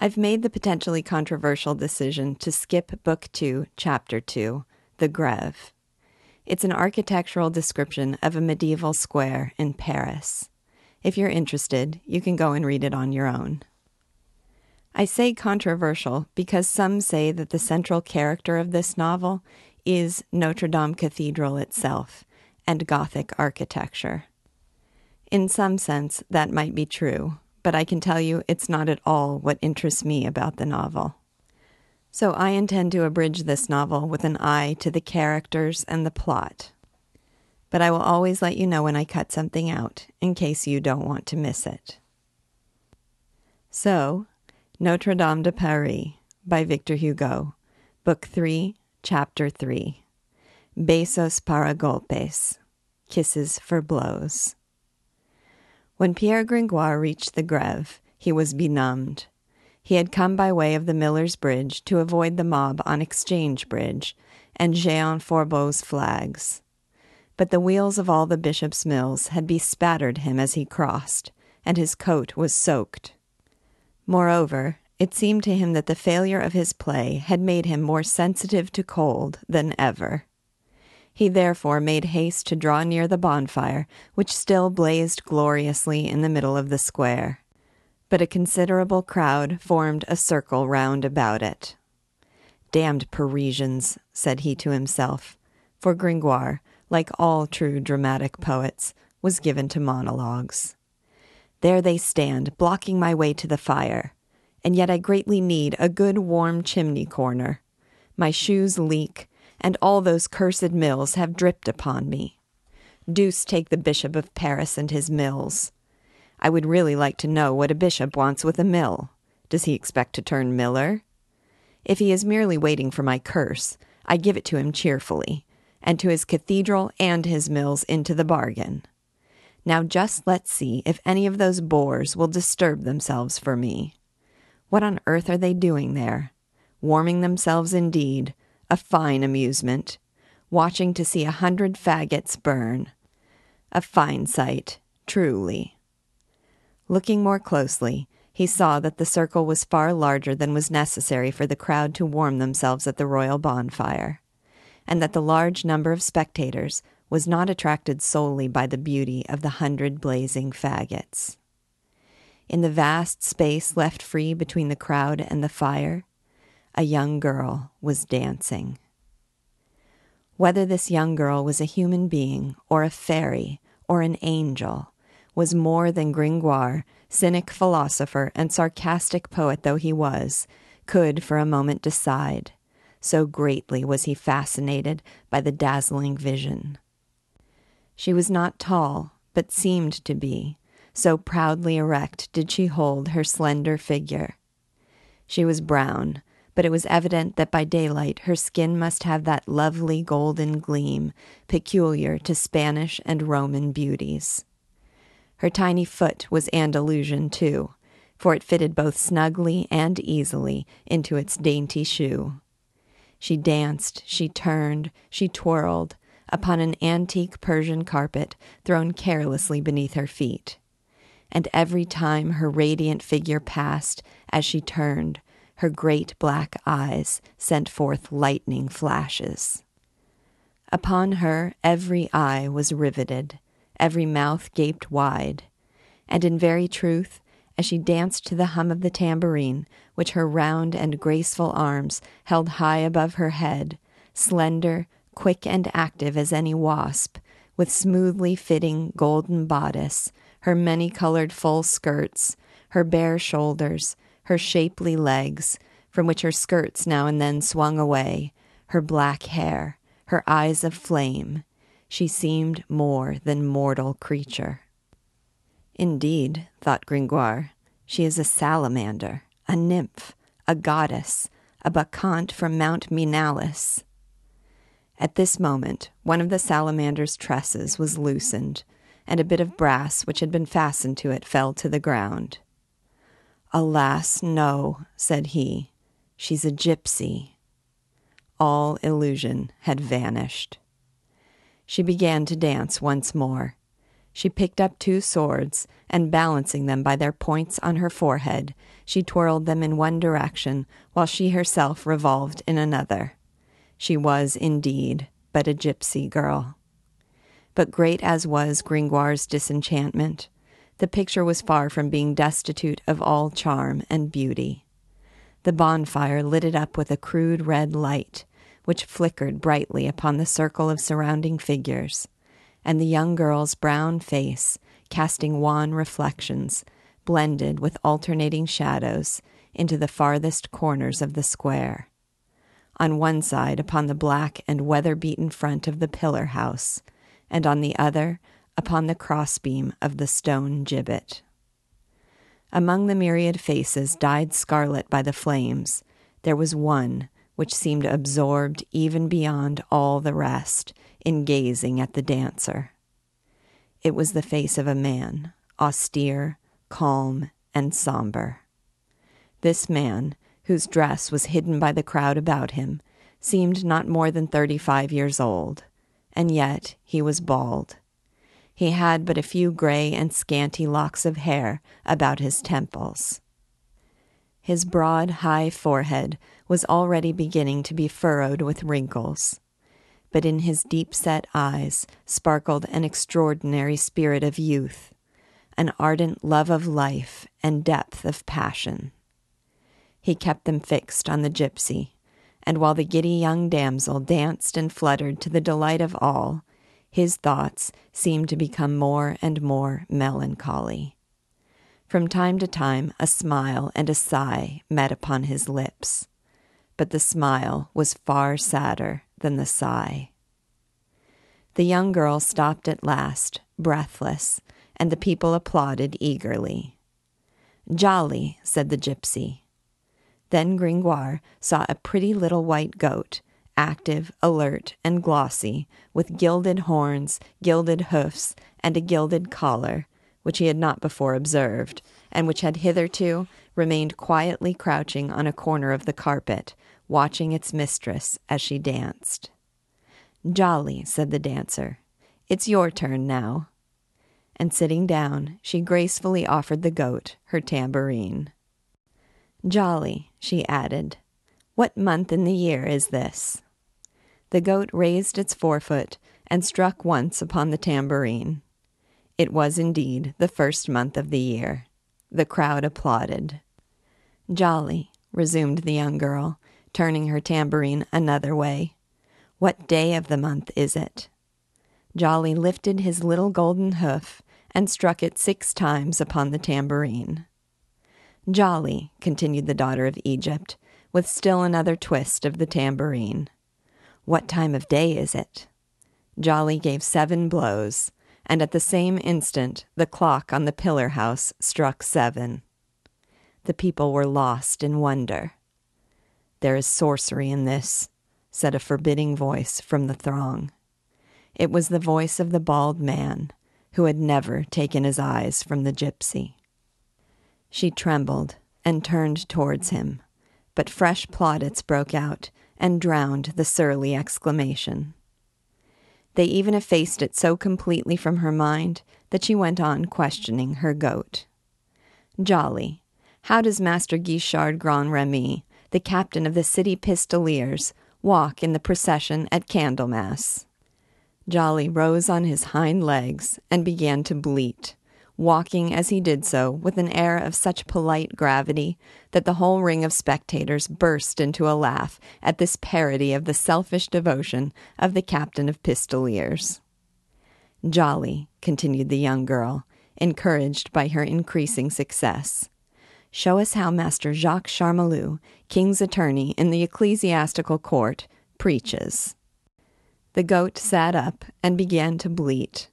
I've made the potentially controversial decision to skip Book 2, Chapter 2, The Greve. It's an architectural description of a medieval square in Paris. If you're interested, you can go and read it on your own. I say controversial because some say that the central character of this novel is Notre Dame Cathedral itself and Gothic architecture. In some sense, that might be true, but I can tell you it's not at all what interests me about the novel. So I intend to abridge this novel with an eye to the characters and the plot. But I will always let you know when I cut something out, in case you don't want to miss it. So, Notre Dame de Paris by Victor Hugo, Book 3, Chapter 3 Besos para golpes, Kisses for Blows. When Pierre Gringoire reached the Greve, he was benumbed. He had come by way of the Miller's Bridge to avoid the mob on Exchange Bridge and Jean Fourbault's flags. But the wheels of all the bishop's mills had bespattered him as he crossed, and his coat was soaked. Moreover, it seemed to him that the failure of his play had made him more sensitive to cold than ever. He therefore made haste to draw near the bonfire, which still blazed gloriously in the middle of the square. But a considerable crowd formed a circle round about it. Damned Parisians, said he to himself, for Gringoire, like all true dramatic poets, was given to monologues. There they stand, blocking my way to the fire, and yet I greatly need a good warm chimney corner. My shoes leak, and all those cursed mills have dripped upon me. Deuce take the Bishop of Paris and his mills. I would really like to know what a bishop wants with a mill. Does he expect to turn miller? If he is merely waiting for my curse, I give it to him cheerfully, and to his cathedral and his mills into the bargain. Now just let's see if any of those bores will disturb themselves for me. What on earth are they doing there? Warming themselves indeed, a fine amusement, watching to see a hundred faggots burn. A fine sight, truly. Looking more closely, he saw that the circle was far larger than was necessary for the crowd to warm themselves at the royal bonfire, and that the large number of spectators was not attracted solely by the beauty of the hundred blazing faggots. In the vast space left free between the crowd and the fire, a young girl was dancing. Whether this young girl was a human being, or a fairy, or an angel, was more than Gringoire, cynic philosopher and sarcastic poet though he was, could for a moment decide. So greatly was he fascinated by the dazzling vision. She was not tall, but seemed to be, so proudly erect did she hold her slender figure. She was brown, but it was evident that by daylight her skin must have that lovely golden gleam peculiar to Spanish and Roman beauties. Her tiny foot was Andalusian, too, for it fitted both snugly and easily into its dainty shoe. She danced, she turned, she twirled upon an antique Persian carpet thrown carelessly beneath her feet. And every time her radiant figure passed, as she turned, her great black eyes sent forth lightning flashes. Upon her every eye was riveted, every mouth gaped wide, and in very truth, as she danced to the hum of the tambourine, which her round and graceful arms held high above her head, slender, quick and active as any wasp, with smoothly fitting golden bodice, her many colored full skirts, her bare shoulders, her shapely legs, from which her skirts now and then swung away, her black hair, her eyes of flame, she seemed more than mortal creature. Indeed, thought Gringoire, she is a salamander, a nymph, a goddess, a bacchante from Mount Maenalus. At this moment, one of the salamander's tresses was loosened, and a bit of brass which had been fastened to it fell to the ground. Alas, no, said he. She's a gypsy. All illusion had vanished. She began to dance once more. She picked up two swords, and balancing them by their points on her forehead, she twirled them in one direction, while she herself revolved in another. She was, indeed, but a gypsy girl. But great as was Gringoire's disenchantment, the picture was far from being destitute of all charm and beauty. The bonfire lit it up with a crude red light, which flickered brightly upon the circle of surrounding figures and the young girl's brown face, casting wan reflections, blended with alternating shadows, into the farthest corners of the square. On one side, upon the black and weather beaten front of the pillar house, and on the other, upon the crossbeam of the stone gibbet. Among the myriad faces dyed scarlet by the flames, there was one which seemed absorbed even beyond all the rest in gazing at the dancer. It was the face of a man, austere, calm, and somber. This man, whose dress was hidden by the crowd about him, seemed not more than thirty five years old, and yet he was bald. He had but a few gray and scanty locks of hair about his temples. His broad, high forehead was already beginning to be furrowed with wrinkles but in his deep set eyes sparkled an extraordinary spirit of youth, an ardent love of life and depth of passion. He kept them fixed on the gypsy, and while the giddy young damsel danced and fluttered to the delight of all, his thoughts seemed to become more and more melancholy. From time to time, a smile and a sigh met upon his lips, but the smile was far sadder than the sigh. The young girl stopped at last, breathless, and the people applauded eagerly. Jolly, said the gypsy. Then Gringoire saw a pretty little white goat, active, alert, and glossy, with gilded horns, gilded hoofs, and a gilded collar, which he had not before observed, and which had hitherto remained quietly crouching on a corner of the carpet, watching its mistress as she danced. Jolly, said the dancer. It's your turn now. And sitting down, she gracefully offered the goat her tambourine. Jolly, she added, what month in the year is this? The goat raised its forefoot and struck once upon the tambourine. It was indeed the first month of the year. The crowd applauded. Jolly, resumed the young girl, turning her tambourine another way. What day of the month is it? Jolly lifted his little golden hoof and struck it six times upon the tambourine. Jolly, continued the daughter of Egypt, with still another twist of the tambourine. What time of day is it? Jolly gave seven blows, and at the same instant the clock on the pillar house struck seven. The people were lost in wonder. There is sorcery in this, said a forbidding voice from the throng. It was the voice of the bald man, who had never taken his eyes from the gypsy. She trembled and turned towards him, but fresh plaudits broke out and drowned the surly exclamation. They even effaced it so completely from her mind that she went on questioning her goat. Jolly, how does Master Guichard Grand Remy the captain of the city pistoliers, walk in the procession at Candlemas. Jolly rose on his hind legs and began to bleat, walking as he did so with an air of such polite gravity that the whole ring of spectators burst into a laugh at this parody of the selfish devotion of the captain of pistoliers. Jolly, continued the young girl, encouraged by her increasing success. Show us how Master Jacques Charmolue, king's attorney in the ecclesiastical court, preaches. The goat sat up and began to bleat,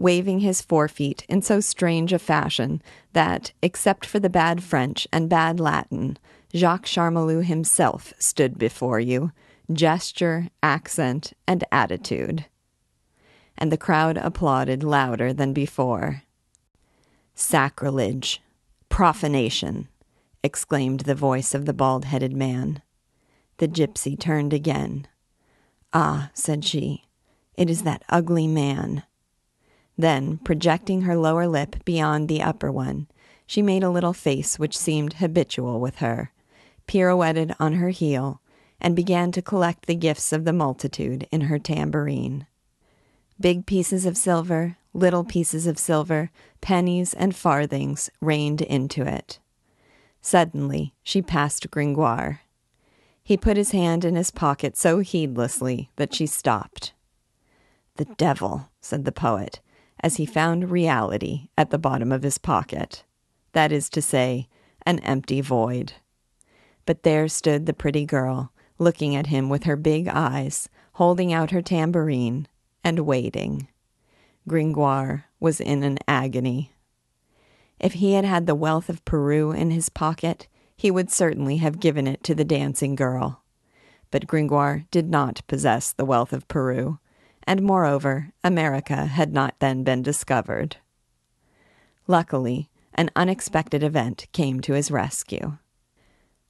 waving his forefeet in so strange a fashion that, except for the bad French and bad Latin, Jacques Charmolue himself stood before you, gesture, accent, and attitude. And the crowd applauded louder than before. Sacrilege, Profanation! exclaimed the voice of the bald headed man. The gypsy turned again. Ah, said she, it is that ugly man. Then, projecting her lower lip beyond the upper one, she made a little face which seemed habitual with her, pirouetted on her heel, and began to collect the gifts of the multitude in her tambourine. Big pieces of silver, little pieces of silver, pennies, and farthings rained into it. Suddenly, she passed Gringoire. He put his hand in his pocket so heedlessly that she stopped. The devil, said the poet, as he found reality at the bottom of his pocket. That is to say, an empty void. But there stood the pretty girl, looking at him with her big eyes, holding out her tambourine, and waiting. Gringoire was in an agony. If he had had the wealth of Peru in his pocket, he would certainly have given it to the dancing girl. But Gringoire did not possess the wealth of Peru, and moreover, America had not then been discovered. Luckily, an unexpected event came to his rescue.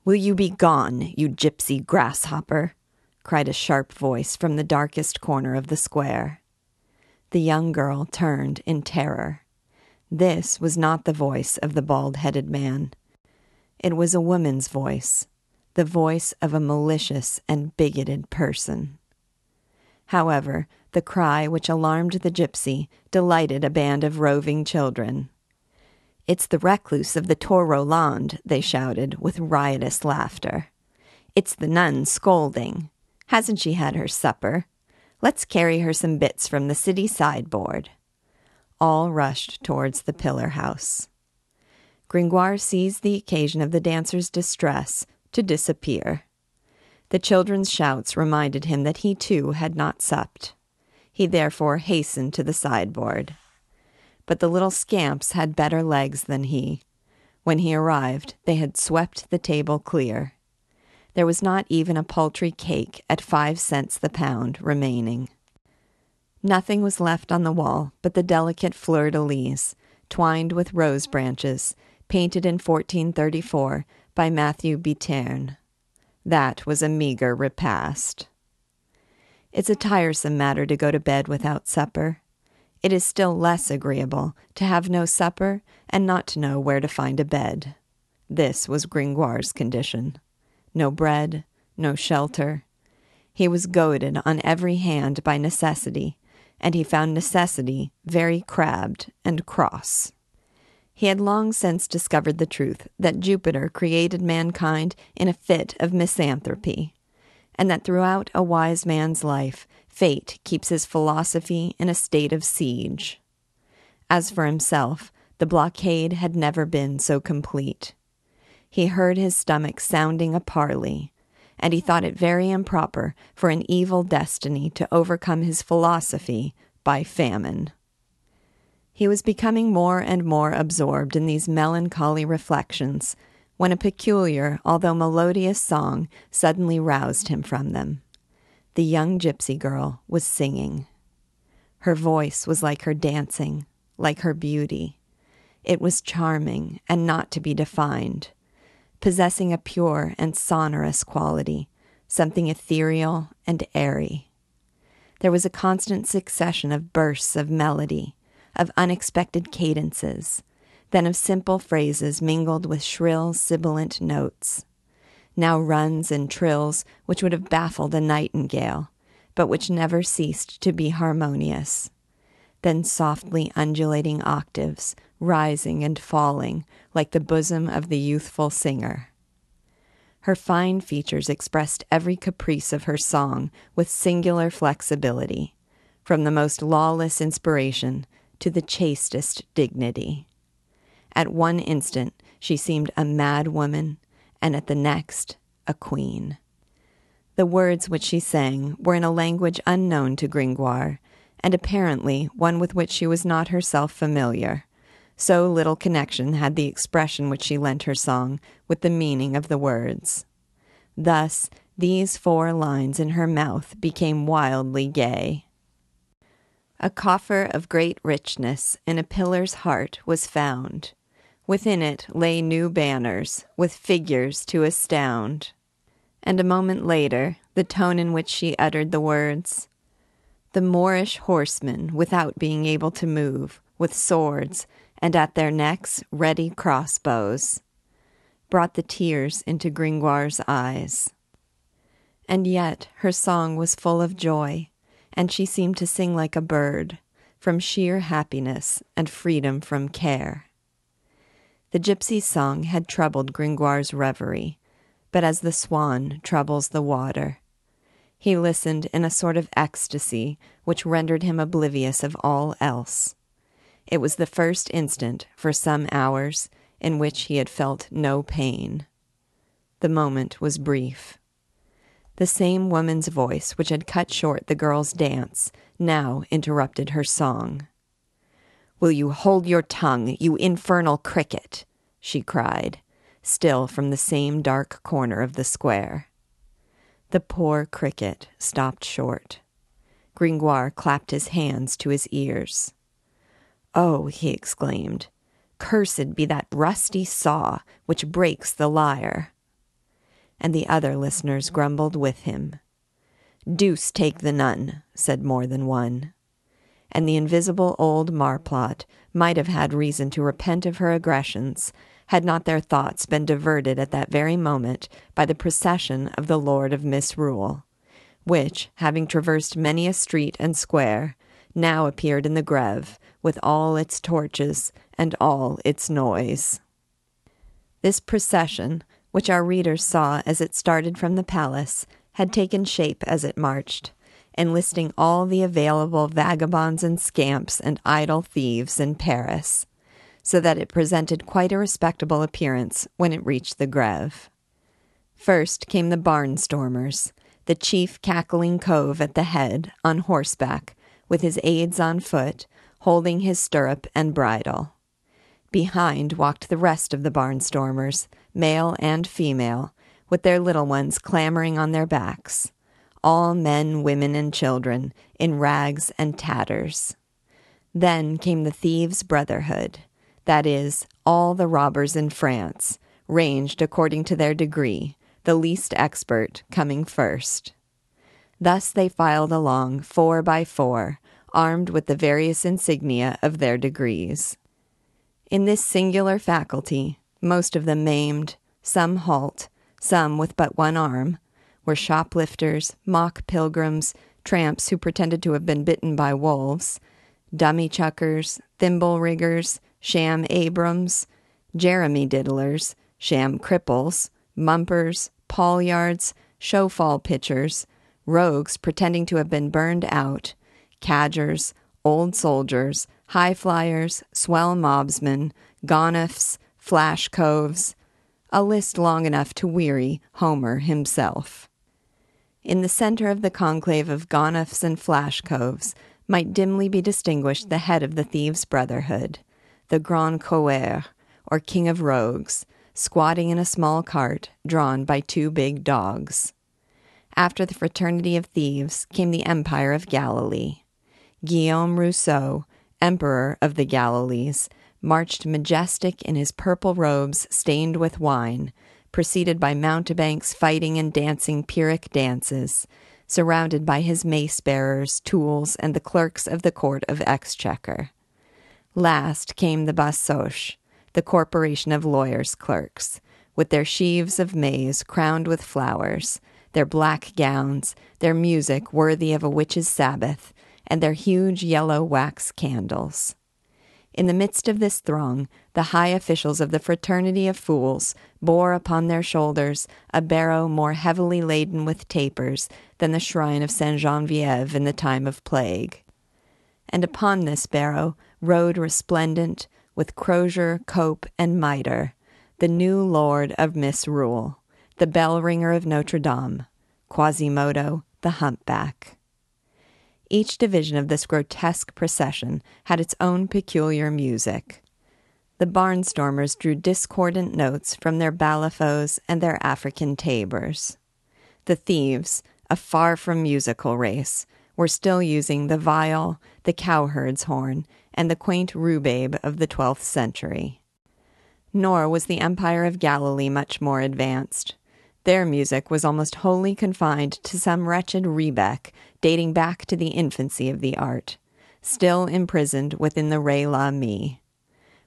Will you be gone, you gypsy grasshopper? cried a sharp voice from the darkest corner of the square. The young girl turned in terror. This was not the voice of the bald headed man. It was a woman's voice, the voice of a malicious and bigoted person. However, the cry which alarmed the gypsy delighted a band of roving children. It's the recluse of the Tour Roland, they shouted with riotous laughter. It's the nun scolding. Hasn't she had her supper? Let's carry her some bits from the city sideboard. All rushed towards the pillar house. Gringoire seized the occasion of the dancer's distress to disappear. The children's shouts reminded him that he too had not supped. He therefore hastened to the sideboard but the little scamps had better legs than he. When he arrived, they had swept the table clear. There was not even a paltry cake at five cents the pound remaining. Nothing was left on the wall but the delicate fleur de lis, twined with rose branches, painted in 1434 by Matthew Biterne. That was a meager repast. It's a tiresome matter to go to bed without supper. It is still less agreeable to have no supper and not to know where to find a bed. This was Gringoire's condition. No bread, no shelter. He was goaded on every hand by necessity, and he found necessity very crabbed and cross. He had long since discovered the truth that Jupiter created mankind in a fit of misanthropy, and that throughout a wise man's life Fate keeps his philosophy in a state of siege. As for himself, the blockade had never been so complete. He heard his stomach sounding a parley, and he thought it very improper for an evil destiny to overcome his philosophy by famine. He was becoming more and more absorbed in these melancholy reflections when a peculiar, although melodious song suddenly roused him from them the young gypsy girl was singing. Her voice was like her dancing, like her beauty. It was charming and not to be defined, possessing a pure and sonorous quality, something ethereal and airy. There was a constant succession of bursts of melody, of unexpected cadences, then of simple phrases mingled with shrill, sibilant notes now runs and trills which would have baffled a nightingale, but which never ceased to be harmonious. Then softly undulating octaves, rising and falling like the bosom of the youthful singer. Her fine features expressed every caprice of her song with singular flexibility, from the most lawless inspiration to the chastest dignity. At one instant, she seemed a mad woman, and at the next, a queen. The words which she sang were in a language unknown to Gringoire, and apparently one with which she was not herself familiar. So little connection had the expression which she lent her song with the meaning of the words. Thus, these four lines in her mouth became wildly gay. A coffer of great richness in a pillar's heart was found. Within it lay new banners, with figures to astound. And a moment later, the tone in which she uttered the words, the Moorish horsemen without being able to move, with swords, and at their necks ready crossbows, brought the tears into Gringoire's eyes. And yet her song was full of joy, and she seemed to sing like a bird, from sheer happiness and freedom from care. The gypsy's song had troubled Gringoire's reverie, but as the swan troubles the water. He listened in a sort of ecstasy which rendered him oblivious of all else. It was the first instant, for some hours, in which he had felt no pain. The moment was brief. The same woman's voice which had cut short the girl's dance now interrupted her song. Will you hold your tongue, you infernal cricket? she cried, still from the same dark corner of the square. The poor cricket stopped short. Gringoire clapped his hands to his ears. Oh, he exclaimed, cursed be that rusty saw which breaks the lyre. And the other listeners grumbled with him. Deuce take the nun, said more than one. And the invisible old marplot might have had reason to repent of her aggressions had not their thoughts been diverted at that very moment by the procession of the Lord of Misrule, which, having traversed many a street and square, now appeared in the Greve with all its torches and all its noise. This procession, which our readers saw as it started from the palace, had taken shape as it marched, enlisting all the available vagabonds and scamps and idle thieves in Paris, so that it presented quite a respectable appearance when it reached the Greve. First came the barnstormers, the chief cackling cove at the head, on horseback, with his aides on foot, holding his stirrup and bridle. Behind walked the rest of the barnstormers, male and female, with their little ones clambering on their backs, all men, women, and children, in rags and tatters. Then came the thieves' brotherhood, that is, all the robbers in France, ranged according to their degree, the least expert coming first. Thus they filed along, four by four, armed with the various insignia of their degrees. In this singular faculty, most of them maimed, some halt, some with but one arm, were shoplifters, mock pilgrims, tramps who pretended to have been bitten by wolves, dummy chuckers, thimble riggers, sham Abrams, Jeremy diddlers, sham cripples, mumpers, palliards, showful pitchers, rogues pretending to have been burned out, cadgers, old soldiers, high flyers, swell mobsmen, gonifs, flash coves, a list long enough to weary Homer himself. In the center of the conclave of gonifs and flash coves might dimly be distinguished the head of the thieves' brotherhood, the Grand Coeur, or King of Rogues, squatting in a small cart drawn by two big dogs. After the fraternity of thieves came the Empire of Galilee. Guillaume Rousseau, Emperor of the Galilees, marched majestic in his purple robes stained with wine, preceded by mountebanks fighting and dancing Pyrrhic dances, surrounded by his mace bearers, tools, and the clerks of the Court of Exchequer. Last came the Basoche, the corporation of lawyers' clerks, with their sheaves of maize crowned with flowers, their black gowns, their music worthy of a witch's Sabbath, and their huge yellow wax candles. In the midst of this throng, the high officials of the fraternity of fools bore upon their shoulders a barrow more heavily laden with tapers than the shrine of Saint Genevieve in the time of plague. And upon this barrow rode resplendent, with crozier, cope, and mitre, the new lord of misrule, the bell ringer of Notre Dame, Quasimodo the humpback. Each division of this grotesque procession had its own peculiar music. The barnstormers drew discordant notes from their balafos and their African tabors. The thieves, a far from musical race, were still using the viol, the cowherd's horn, and the quaint rubebbe of the twelfth century. Nor was the empire of Galilee much more advanced. Their music was almost wholly confined to some wretched rebec dating back to the infancy of the art, still imprisoned within the Re La Mi.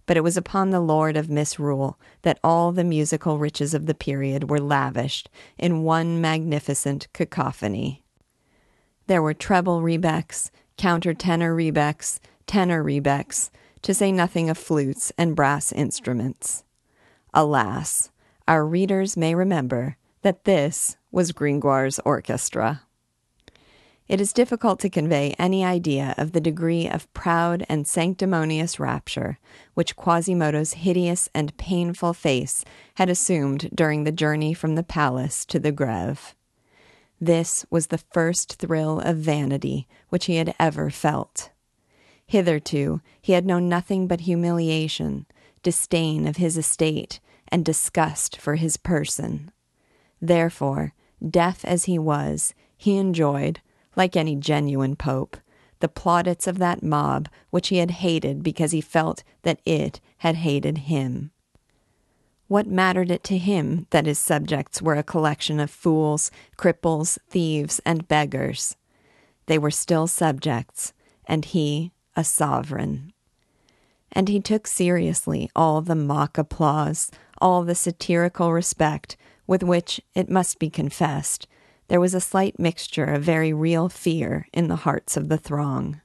But it was upon the Lord of Misrule that all the musical riches of the period were lavished in one magnificent cacophony. There were treble rebecs, countertenor rebecs, tenor rebecs, to say nothing of flutes and brass instruments. Alas, our readers may remember that this was Gringoire's orchestra. It is difficult to convey any idea of the degree of proud and sanctimonious rapture which Quasimodo's hideous and painful face had assumed during the journey from the palace to the Greve. This was the first thrill of vanity which he had ever felt. Hitherto he had known nothing but humiliation, disdain of his estate, and disgust for his person. Therefore, deaf as he was, he enjoyed, like any genuine pope, the plaudits of that mob which he had hated because he felt that it had hated him. What mattered it to him that his subjects were a collection of fools, cripples, thieves, and beggars? They were still subjects, and he a sovereign. And he took seriously all the mock applause, all the satirical respect with which, it must be confessed, there was a slight mixture of very real fear in the hearts of the throng.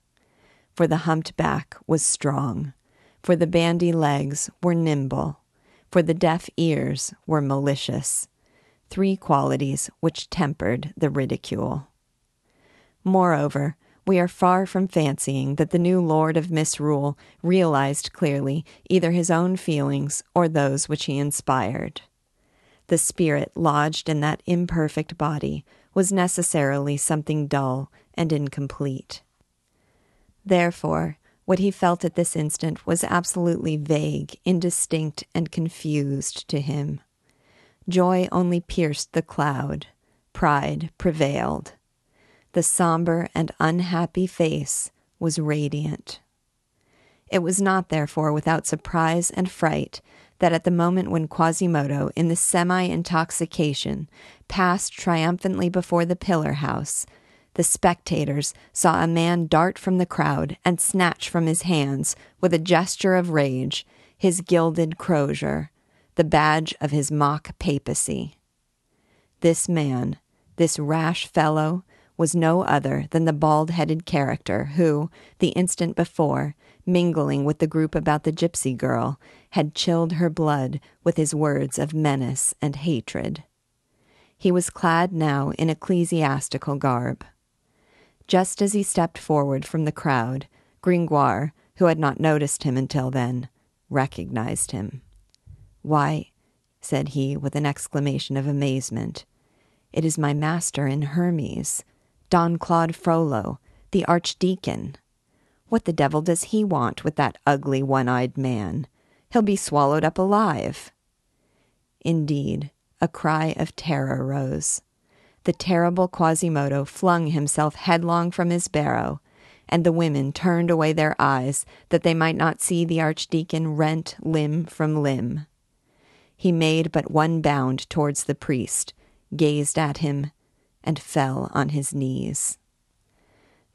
For the humped back was strong, for the bandy legs were nimble, for the deaf ears were malicious, three qualities which tempered the ridicule. Moreover, we are far from fancying that the new Lord of Misrule realized clearly either his own feelings or those which he inspired the spirit lodged in that imperfect body was necessarily something dull and incomplete. Therefore, what he felt at this instant was absolutely vague, indistinct, and confused to him. Joy only pierced the cloud, pride prevailed. The somber and unhappy face was radiant. It was not, therefore, without surprise and fright that at the moment when Quasimodo, in the semi intoxication, passed triumphantly before the pillar house, the spectators saw a man dart from the crowd and snatch from his hands, with a gesture of rage, his gilded crozier, the badge of his mock papacy. This man, this rash fellow, was no other than the bald headed character who, the instant before, mingling with the group about the gypsy girl, had chilled her blood with his words of menace and hatred. He was clad now in ecclesiastical garb. Just as he stepped forward from the crowd, Gringoire, who had not noticed him until then, recognized him. Why, said he with an exclamation of amazement, it is my master in Hermes, Don Claude Frollo, the archdeacon. What the devil does he want with that ugly, one eyed man? He'll be swallowed up alive. Indeed, a cry of terror rose. The terrible Quasimodo flung himself headlong from his barrow, and the women turned away their eyes that they might not see the archdeacon rent limb from limb. He made but one bound towards the priest, gazed at him, and fell on his knees.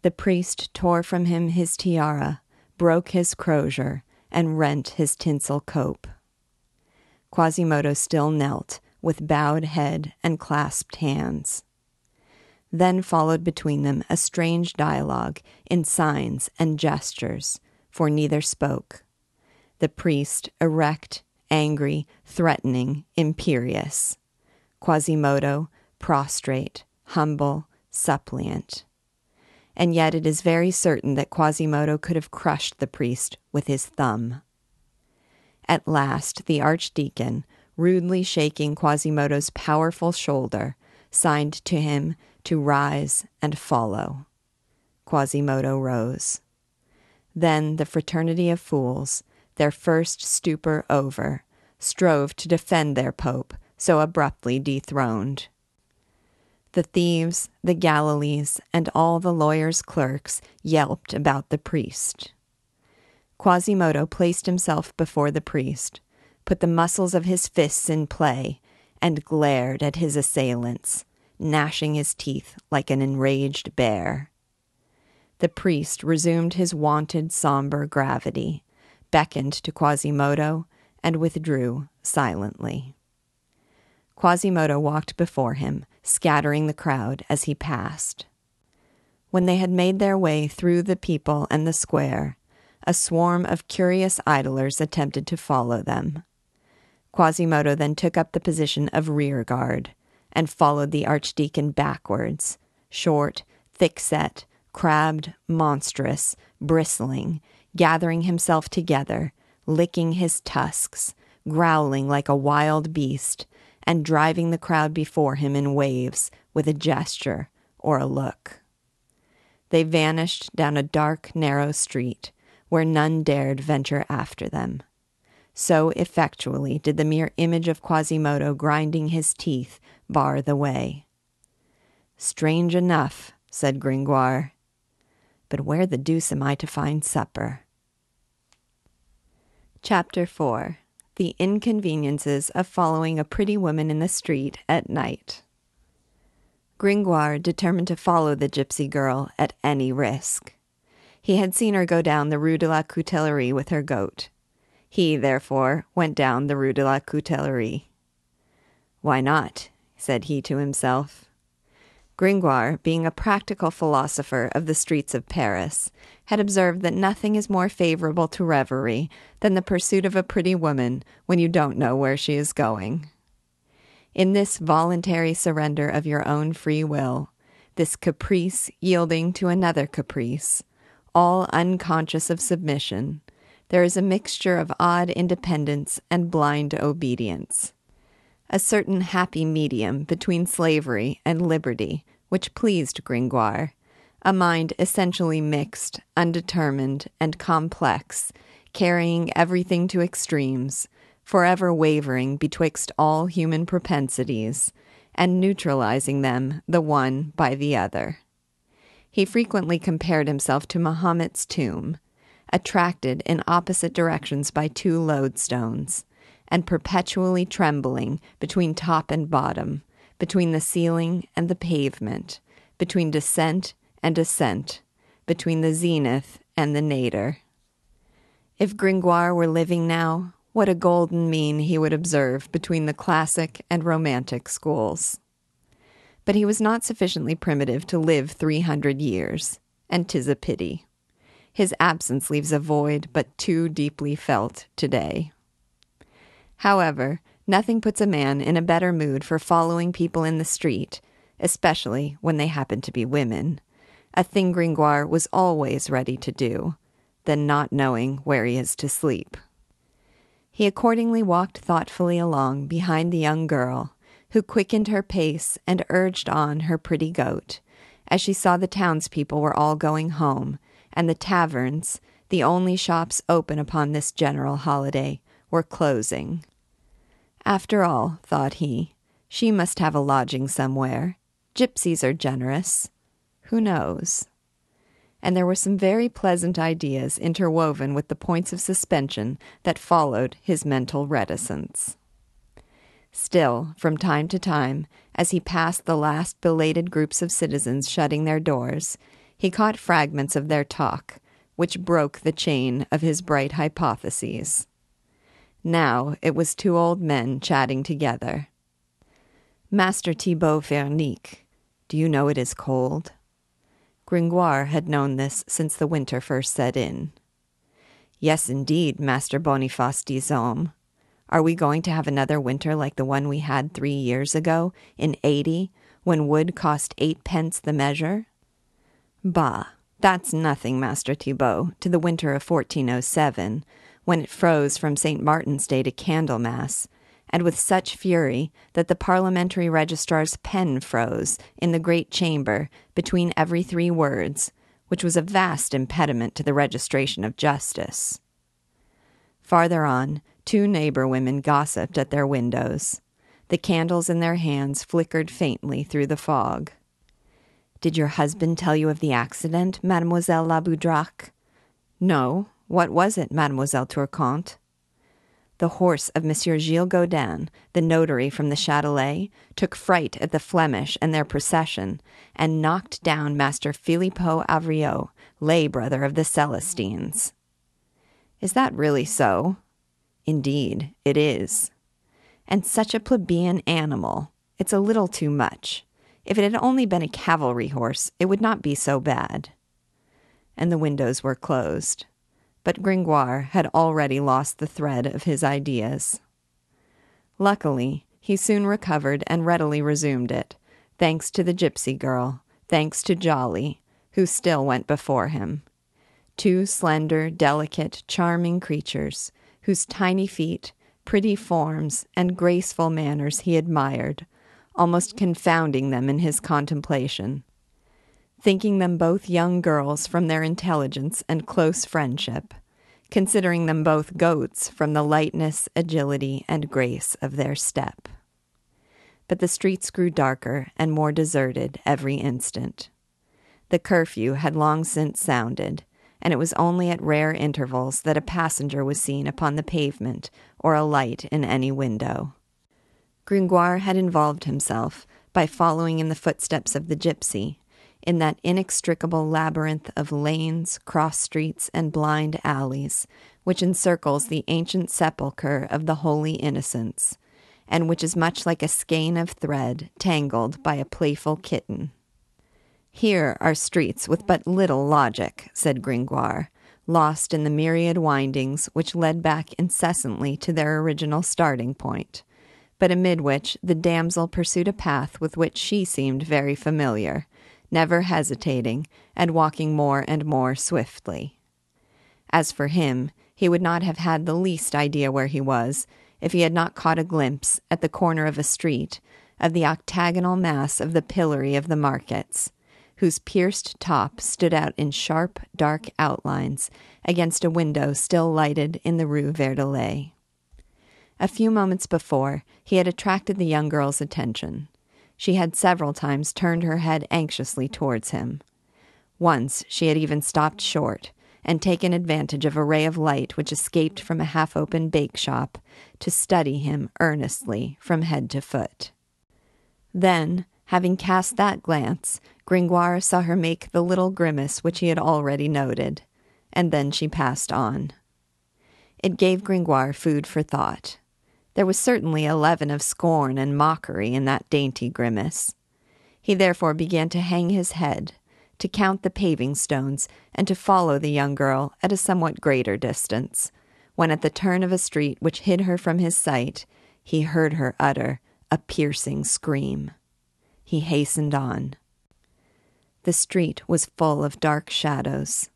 The priest tore from him his tiara, broke his crozier, and rent his tinsel cope. Quasimodo still knelt, with bowed head and clasped hands. Then followed between them a strange dialogue in signs and gestures, for neither spoke. The priest, erect, angry, threatening, imperious. Quasimodo, prostrate, humble, suppliant and yet it is very certain that Quasimodo could have crushed the priest with his thumb. At last, the archdeacon, rudely shaking Quasimodo's powerful shoulder, signed to him to rise and follow. Quasimodo rose. Then the fraternity of fools, their first stupor over, strove to defend their pope, so abruptly dethroned. The thieves, the Galilees, and all the lawyer's clerks yelped about the priest. Quasimodo placed himself before the priest, put the muscles of his fists in play, and glared at his assailants, gnashing his teeth like an enraged bear. The priest resumed his wonted somber gravity, beckoned to Quasimodo, and withdrew silently. Quasimodo walked before him, scattering the crowd as he passed. When they had made their way through the people and the square, a swarm of curious idlers attempted to follow them. Quasimodo then took up the position of rear guard and followed the archdeacon backwards, short, thick set, crabbed, monstrous, bristling, gathering himself together, licking his tusks, growling like a wild beast, and driving the crowd before him in waves with a gesture or a look. They vanished down a dark, narrow street where none dared venture after them. So effectually did the mere image of Quasimodo grinding his teeth bar the way. Strange enough, said Gringoire. But where the deuce am I to find supper? Chapter 4 The Inconveniences of Following a Pretty Woman in the Street at Night. Gringoire determined to follow the gypsy girl at any risk. He had seen her go down the Rue de la Coutellerie with her goat. He, therefore, went down the Rue de la Coutellerie. Why not? said he to himself. Gringoire, being a practical philosopher of the streets of Paris, had observed that nothing is more favorable to reverie than the pursuit of a pretty woman when you don't know where she is going. In this voluntary surrender of your own free will, this caprice yielding to another caprice, all unconscious of submission, there is a mixture of odd independence and blind obedience. A certain happy medium between slavery and liberty, which pleased Gringoire, a mind essentially mixed, undetermined, and complex, carrying everything to extremes, forever wavering betwixt all human propensities, and neutralizing them the one by the other. He frequently compared himself to Mahomet's tomb, attracted in opposite directions by two lodestones, and perpetually trembling between top and bottom, between the ceiling and the pavement, between descent and ascent, between the zenith and the nadir. If Gringoire were living now, what a golden mean he would observe between the classic and romantic schools but he was not sufficiently primitive to live three hundred years, and 'tis a pity. His absence leaves a void but too deeply felt today. However, nothing puts a man in a better mood for following people in the street, especially when they happen to be women, a thing Gringoire was always ready to do, than not knowing where he is to sleep. He accordingly walked thoughtfully along behind the young girl who quickened her pace and urged on her pretty goat, as she saw the townspeople were all going home, and the taverns, the only shops open upon this general holiday, were closing. After all, thought he, she must have a lodging somewhere. Gypsies are generous. Who knows? And there were some very pleasant ideas interwoven with the points of suspension that followed his mental reticence. Still, from time to time, as he passed the last belated groups of citizens shutting their doors, he caught fragments of their talk, which broke the chain of his bright hypotheses. Now it was two old men chatting together. Master Thibault Fernicle, do you know it is cold? Gringoire had known this since the winter first set in. Yes, indeed, Master Boniface Disome, are we going to have another winter like the one we had three years ago, in 80, when wood cost eight pence the measure? Bah, that's nothing, Master Thibault, to the winter of 1407, when it froze from St. Martin's Day to Candlemas, and with such fury that the parliamentary registrar's pen froze in the great chamber between every three words, which was a vast impediment to the registration of justice. Farther on, Two neighbor women gossiped at their windows. The candles in their hands flickered faintly through the fog. Did your husband tell you of the accident, Mademoiselle La Boudraque? No. What was it, Mademoiselle Tourconte? The horse of Monsieur Gilles Gaudin, the notary from the Châtelet, took fright at the Flemish and their procession, and knocked down Master Filippo Avrillot, lay brother of the Celestines. Is that really so? Indeed, it is. And such a plebeian animal. It's a little too much. If it had only been a cavalry horse, it would not be so bad. And the windows were closed but Gringoire had already lost the thread of his ideas. Luckily, he soon recovered and readily resumed it, thanks to the gypsy girl, thanks to Djali, who still went before him. Two slender, delicate, charming creatures, whose tiny feet, pretty forms, and graceful manners he admired, almost confounding them in his contemplation thinking them both young girls from their intelligence and close friendship, considering them both goats from the lightness, agility, and grace of their step. But the streets grew darker and more deserted every instant. The curfew had long since sounded, and it was only at rare intervals that a passenger was seen upon the pavement or a light in any window. Gringoire had involved himself by following in the footsteps of the gypsy in that inextricable labyrinth of lanes, cross streets, and blind alleys which encircles the ancient sepulchre of the Holy Innocents, and which is much like a skein of thread tangled by a playful kitten. Here are streets with but little logic, said Gringoire, lost in the myriad windings which led back incessantly to their original starting point, but amid which the damsel pursued a path with which she seemed very familiar, never hesitating, and walking more and more swiftly. As for him, he would not have had the least idea where he was if he had not caught a glimpse, at the corner of a street, of the octagonal mass of the pillory of the markets, whose pierced top stood out in sharp, dark outlines against a window still lighted in the Rue Verdelet. A few moments before, he had attracted the young girl's attention. She had several times turned her head anxiously towards him. Once she had even stopped short and taken advantage of a ray of light which escaped from a half open bake shop to study him earnestly from head to foot. Then, having cast that glance, Gringoire saw her make the little grimace which he had already noted, and then she passed on. It gave Gringoire food for thought. There was certainly a leaven of scorn and mockery in that dainty grimace. He therefore began to hang his head, to count the paving stones, and to follow the young girl at a somewhat greater distance, when at the turn of a street which hid her from his sight, he heard her utter a piercing scream. He hastened on. The street was full of dark shadows.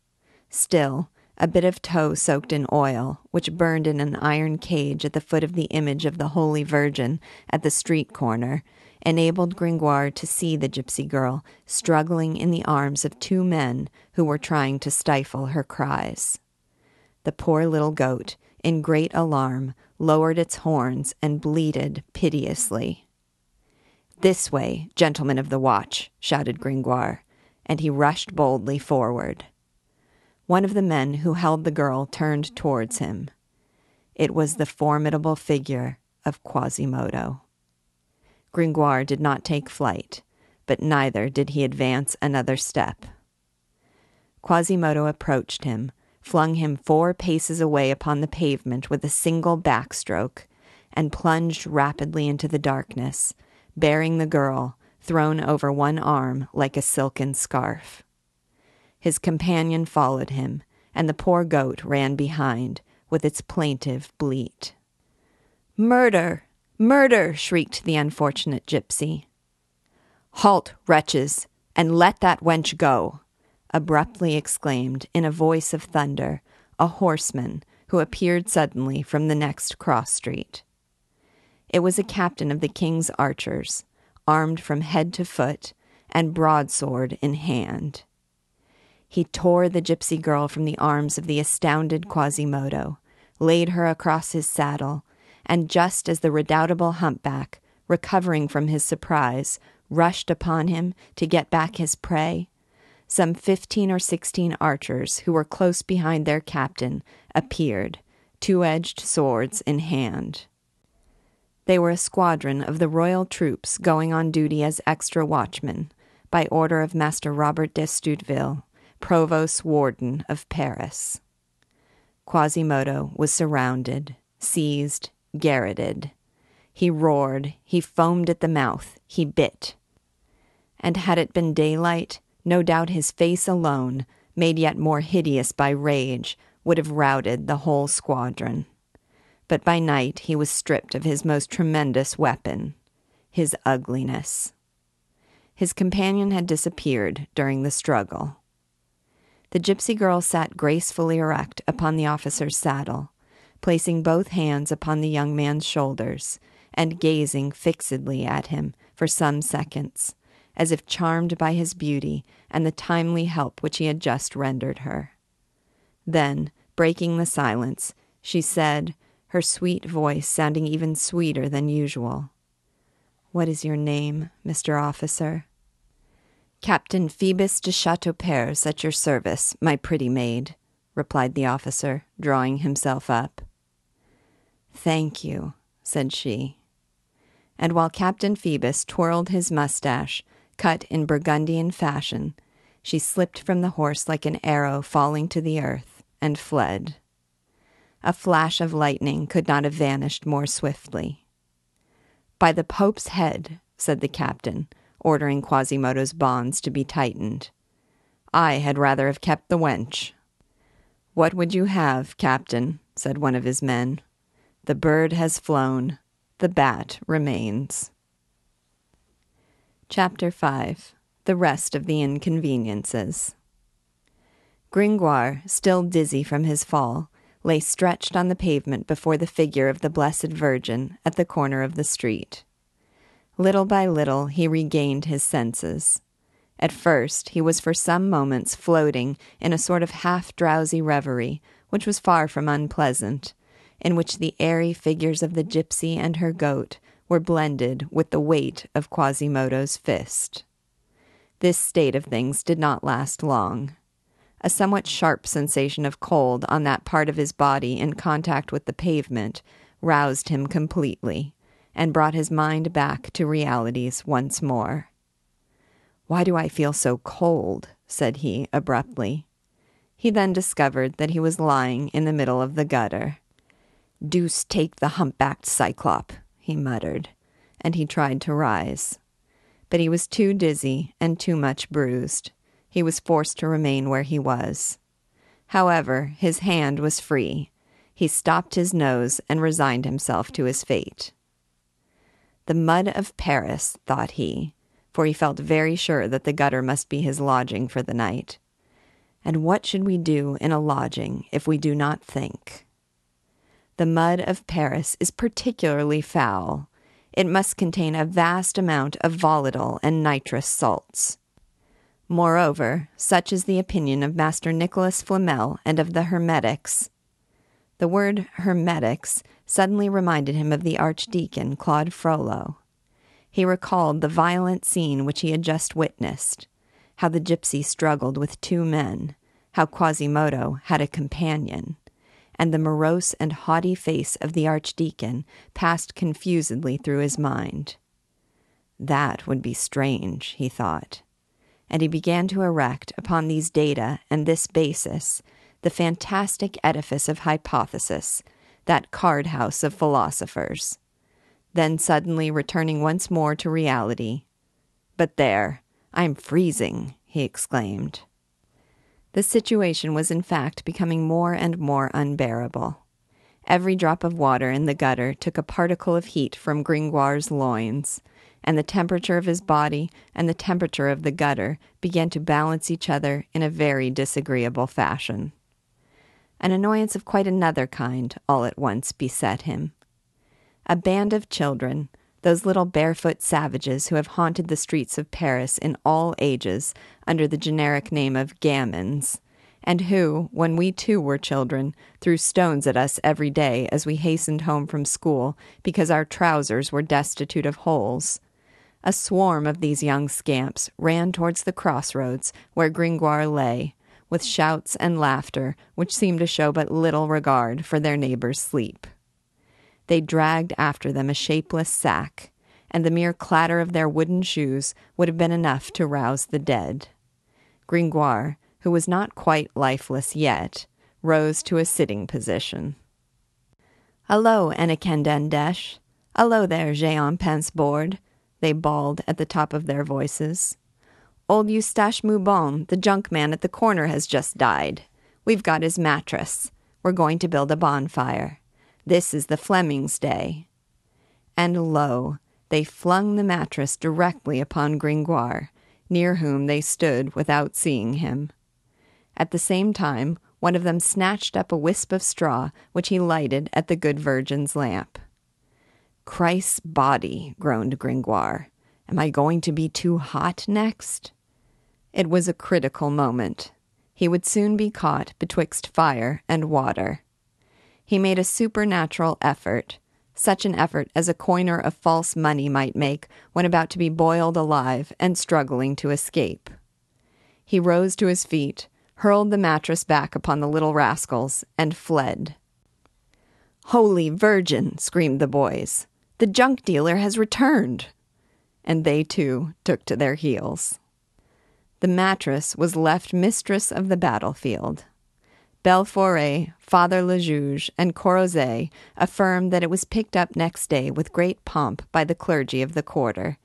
Still, a bit of tow soaked in oil, which burned in an iron cage at the foot of the image of the Holy Virgin at the street corner, enabled Gringoire to see the gypsy girl struggling in the arms of two men who were trying to stifle her cries. The poor little goat, in great alarm, lowered its horns and bleated piteously. This way, gentlemen of the watch, shouted Gringoire, and he rushed boldly forward. One of the men who held the girl turned towards him. It was the formidable figure of Quasimodo. Gringoire did not take flight, but neither did he advance another step. Quasimodo approached him, flung him four paces away upon the pavement with a single backstroke, and plunged rapidly into the darkness, bearing the girl, thrown over one arm like a silken scarf. His companion followed him, and the poor goat ran behind with its plaintive bleat. Murder! Murder! shrieked the unfortunate gypsy. Halt, wretches, and let that wench go! abruptly exclaimed, in a voice of thunder, a horseman who appeared suddenly from the next cross street. It was a captain of the king's archers, armed from head to foot, and broadsword in hand. He tore the gypsy girl from the arms of the astounded Quasimodo, laid her across his saddle, and just as the redoubtable humpback, recovering from his surprise, rushed upon him to get back his prey, some fifteen or sixteen archers who were close behind their captain appeared, two edged swords in hand. They were a squadron of the royal troops going on duty as extra watchmen, by order of Master Robert d'Estouteville, Provost Warden of Paris. Quasimodo was surrounded, seized, garroted. He roared, he foamed at the mouth, he bit. And had it been daylight, no doubt his face alone, made yet more hideous by rage, would have routed the whole squadron but by night he was stripped of his most tremendous weapon, his ugliness. His companion had disappeared during the struggle. The gypsy girl sat gracefully erect upon the officer's saddle, placing both hands upon the young man's shoulders and gazing fixedly at him for some seconds, as if charmed by his beauty and the timely help which he had just rendered her. Then, breaking the silence, she said, her sweet voice sounding even sweeter than usual. What is your name, Mr. Officer? Captain Phoebus de Chateaupers at your service, my pretty maid, replied the officer, drawing himself up. Thank you, said she. And while Captain Phoebus twirled his mustache, cut in Burgundian fashion, she slipped from the horse like an arrow falling to the earth and fled. A flash of lightning could not have vanished more swiftly. By the Pope's head, said the captain, ordering Quasimodo's bonds to be tightened. I had rather have kept the wench. What would you have, captain? said one of his men. The bird has flown, the bat remains. Chapter 5 The Rest of the Inconveniences. Gringoire, still dizzy from his fall, lay stretched on the pavement before the figure of the Blessed Virgin at the corner of the street. Little by little he regained his senses. At first he was for some moments floating in a sort of half drowsy reverie, which was far from unpleasant, in which the airy figures of the gypsy and her goat were blended with the weight of Quasimodo's fist. This state of things did not last long. A somewhat sharp sensation of cold on that part of his body in contact with the pavement roused him completely and brought his mind back to realities once more. Why do I feel so cold? said he abruptly. He then discovered that he was lying in the middle of the gutter. Deuce take the humpbacked cyclop, he muttered, and he tried to rise. But he was too dizzy and too much bruised he was forced to remain where he was. However, his hand was free. He stopped his nose and resigned himself to his fate. The mud of Paris, thought he, for he felt very sure that the gutter must be his lodging for the night. And what should we do in a lodging if we do not think? The mud of Paris is particularly foul. It must contain a vast amount of volatile and nitrous salts. Moreover, such is the opinion of Master Nicholas Flamel and of the Hermetics. The word Hermetics suddenly reminded him of the Archdeacon Claude Frollo. He recalled the violent scene which he had just witnessed, how the gypsy struggled with two men, how Quasimodo had a companion, and the morose and haughty face of the Archdeacon passed confusedly through his mind. That would be strange, he thought and he began to erect upon these data and this basis the fantastic edifice of hypothesis, that card house of philosophers. Then suddenly returning once more to reality. But there, I'm freezing, he exclaimed. The situation was in fact becoming more and more unbearable. Every drop of water in the gutter took a particle of heat from Gringoire's loins, and the temperature of his body and the temperature of the gutter began to balance each other in a very disagreeable fashion. An annoyance of quite another kind all at once beset him. A band of children, those little barefoot savages who have haunted the streets of Paris in all ages under the generic name of gamins, and who, when we too were children, threw stones at us every day as we hastened home from school because our trousers were destitute of holes, a swarm of these young scamps ran towards the crossroads where Gringoire lay, with shouts and laughter which seemed to show but little regard for their neighbor's sleep. They dragged after them a shapeless sack, and the mere clatter of their wooden shoes would have been enough to rouse the dead. Gringoire, who was not quite lifeless yet, rose to a sitting position. Hello, Enikendendesh. Hello there, Jean Pincebourde, they bawled at the top of their voices. Old Eustache Moubon, the junk man at the corner, has just died. We've got his mattress. We're going to build a bonfire. This is the Fleming's day. And lo, they flung the mattress directly upon Gringoire, near whom they stood without seeing him. At the same time, one of them snatched up a wisp of straw, which he lighted at the good Virgin's lamp. Christ's body, groaned Gringoire. Am I going to be too hot next? It was a critical moment. He would soon be caught betwixt fire and water. He made a supernatural effort, such an effort as a coiner of false money might make when about to be boiled alive and struggling to escape. He rose to his feet, hurled the mattress back upon the little rascals, and fled. Holy Virgin! screamed the boys. The junk dealer has returned! And they too took to their heels. The mattress was left mistress of the battlefield. Belleforêt, Father Le Juge, and Corrozet affirmed that it was picked up next day with great pomp by the clergy of the quarter,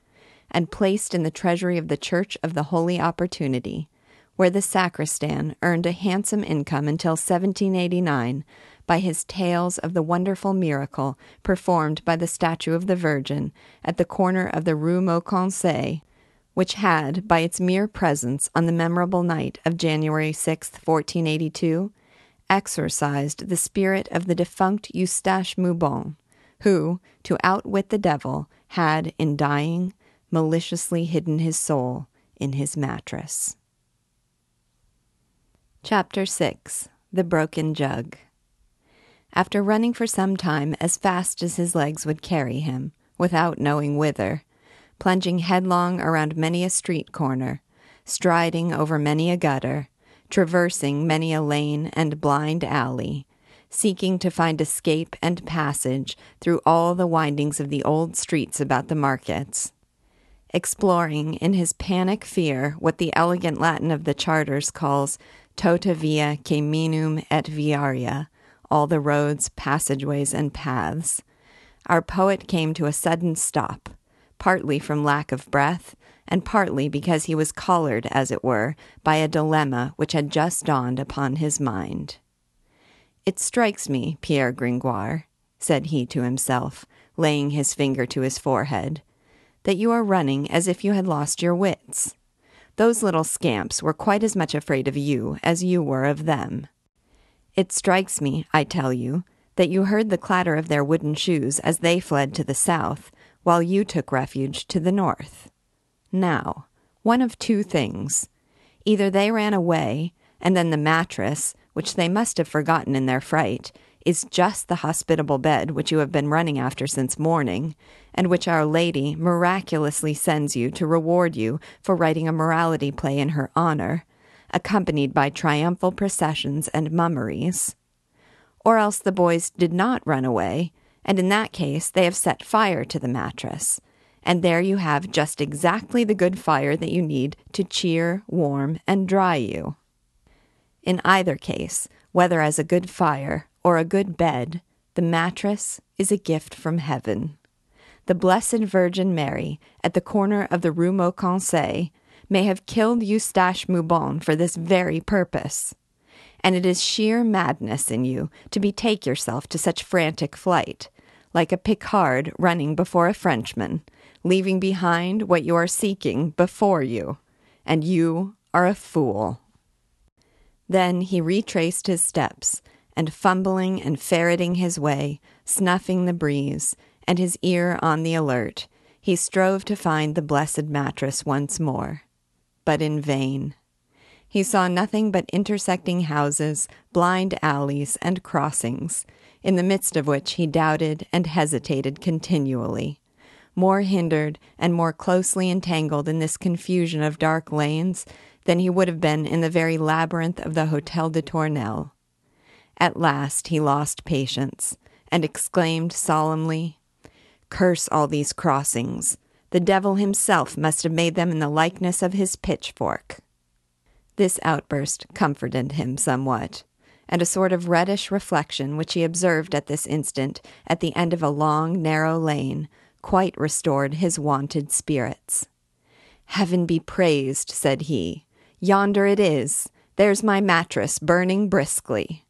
and placed in the treasury of the Church of the Holy Opportunity, where the sacristan earned a handsome income until 1789 by his tales of the wonderful miracle performed by the statue of the Virgin at the corner of the Rue Mauconseil, which had, by its mere presence on the memorable night of January 6, 1482, exorcised the spirit of the defunct Eustache Moubon, who, to outwit the devil, had, in dying, maliciously hidden his soul in his mattress. Chapter 6 The Broken Jug After running for some time as fast as his legs would carry him, without knowing whither, plunging headlong around many a street corner, striding over many a gutter, traversing many a lane and blind alley, seeking to find escape and passage through all the windings of the old streets about the markets exploring in his panic fear what the elegant Latin of the charters calls tota via caminum et viaria, all the roads, passageways, and paths. Our poet came to a sudden stop, partly from lack of breath, and partly because he was collared, as it were, by a dilemma which had just dawned upon his mind. It strikes me, Pierre Gringoire, said he to himself, laying his finger to his forehead, that you are running as if you had lost your wits. Those little scamps were quite as much afraid of you as you were of them. It strikes me, I tell you, that you heard the clatter of their wooden shoes as they fled to the south, while you took refuge to the north. Now, one of two things. Either they ran away, and then the mattress, which they must have forgotten in their fright, is just the hospitable bed which you have been running after since morning, and which Our Lady miraculously sends you to reward you for writing a morality play in her honor, accompanied by triumphal processions and mummeries. Or else the boys did not run away, and in that case they have set fire to the mattress. And there you have just exactly the good fire that you need to cheer, warm, and dry you. In either case, whether as a good fire or a good bed, the mattress is a gift from heaven. The Blessed Virgin Mary, at the corner of the Rue Mauconseil, may have killed Eustache Moubon for this very purpose. And it is sheer madness in you to betake yourself to such frantic flight, like a Picard running before a Frenchman, leaving behind what you are seeking before you. And you are a fool. Then he retraced his steps and fumbling and ferreting his way, snuffing the breeze, and his ear on the alert, he strove to find the blessed mattress once more. But in vain. He saw nothing but intersecting houses, blind alleys, and crossings, in the midst of which he doubted and hesitated continually. More hindered and more closely entangled in this confusion of dark lanes than he would have been in the very labyrinth of the Hotel de Tournelle. At last he lost patience and exclaimed solemnly, Curse all these crossings. The devil himself must have made them in the likeness of his pitchfork. This outburst comforted him somewhat, and a sort of reddish reflection which he observed at this instant at the end of a long, narrow lane quite restored his wonted spirits. Heaven be praised, said he. Yonder it is. There's my mattress burning briskly.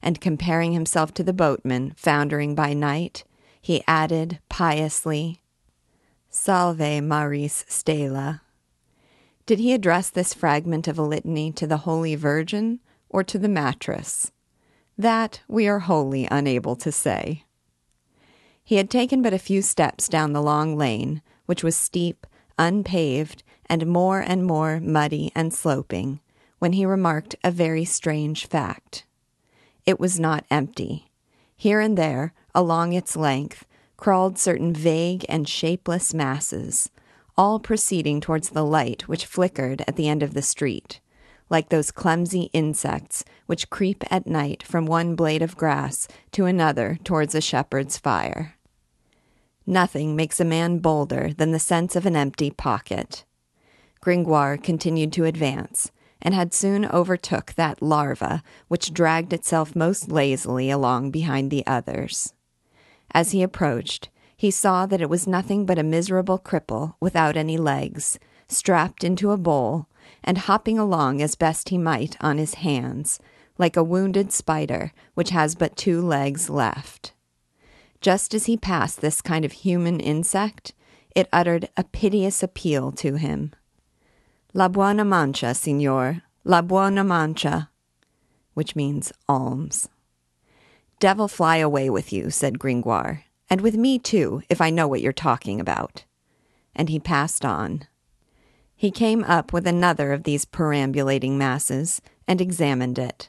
And comparing himself to the boatman foundering by night, he added piously, Salve Maris Stella. Did he address this fragment of a litany to the Holy Virgin or to the mattress? That we are wholly unable to say. He had taken but a few steps down the long lane, which was steep, unpaved, and more and more muddy and sloping, when he remarked a very strange fact. It was not empty. Here and there, along its length, crawled certain vague and shapeless masses, all proceeding towards the light which flickered at the end of the street, like those clumsy insects which creep at night from one blade of grass to another towards a shepherd's fire. Nothing makes a man bolder than the sense of an empty pocket. Gringoire continued to advance, and had soon overtook that larva which dragged itself most lazily along behind the others. As he approached, he saw that it was nothing but a miserable cripple without any legs, strapped into a bowl, and hopping along as best he might on his hands, like a wounded spider which has but two legs left. Just as he passed this kind of human insect, it uttered a piteous appeal to him. La buona mancia, signor, la buona mancia, which means alms. Devil fly away with you, said Gringoire, and with me too, if I know what you're talking about. And he passed on. He came up with another of these perambulating masses and examined it.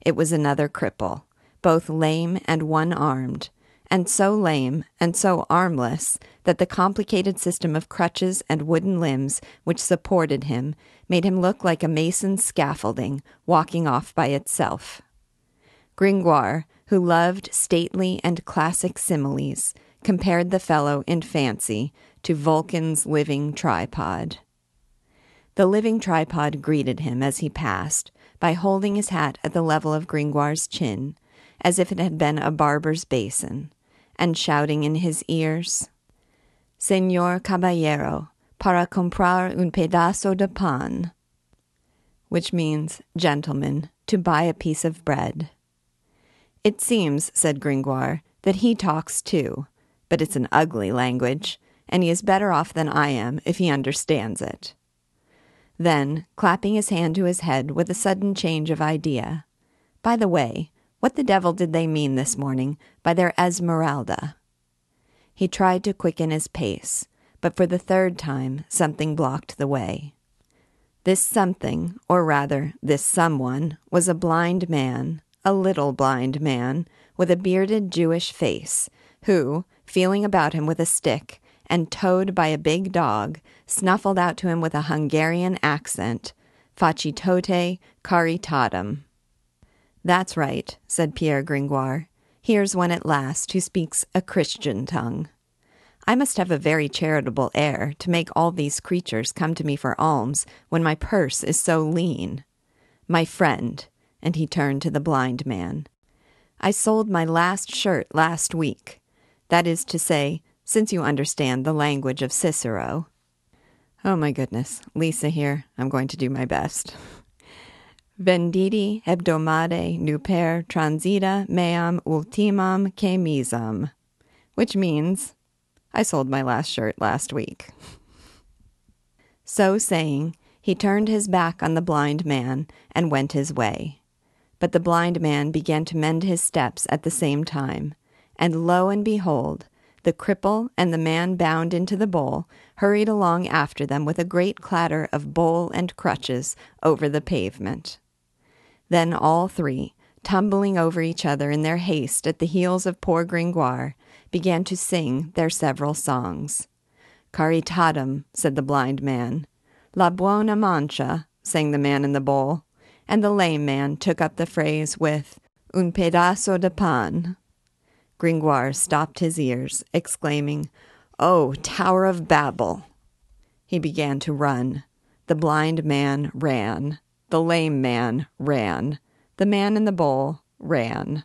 It was another cripple, both lame and one armed, and so lame and so armless that the complicated system of crutches and wooden limbs which supported him made him look like a mason's scaffolding walking off by itself. Gringoire, who loved stately and classic similes, compared the fellow in fancy to Vulcan's living tripod. The living tripod greeted him as he passed by holding his hat at the level of Gringoire's chin, as if it had been a barber's basin and shouting in his ears, Señor Caballero, para comprar un pedazo de pan, which means, gentlemen, to buy a piece of bread. It seems, said Gringoire, that he talks too, but it's an ugly language, and he is better off than I am if he understands it. Then, clapping his hand to his head with a sudden change of idea, by the way, what the devil did they mean this morning by their Esmeralda? He tried to quicken his pace, but for the third time something blocked the way. This something, or rather, this someone, was a blind man, a little blind man, with a bearded Jewish face, who, feeling about him with a stick, and towed by a big dog, snuffled out to him with a Hungarian accent, Facitote caritatem. That's right, said Pierre Gringoire. Here's one at last who speaks a Christian tongue. I must have a very charitable air to make all these creatures come to me for alms when my purse is so lean. My friend, and he turned to the blind man, I sold my last shirt last week. That is to say, since you understand the language of Cicero. Oh my goodness, Lisa here. I'm going to do my best. Vendidi hebdomade nuper transita meam ultimam chemisam, which means, I sold my last shirt last week. So saying, he turned his back on the blind man and went his way. But the blind man began to mend his steps at the same time, and lo and behold, the cripple and the man bound into the bowl hurried along after them with a great clatter of bowl and crutches over the pavement. Then all three, tumbling over each other in their haste at the heels of poor Gringoire, began to sing their several songs. Caritatem, said the blind man. La buona mancia, sang the man in the bowl, and the lame man took up the phrase with un pedazo de pan. Gringoire stopped his ears, exclaiming, Oh, Tower of Babel! He began to run. The blind man ran. The lame man ran. The man in the bowl ran.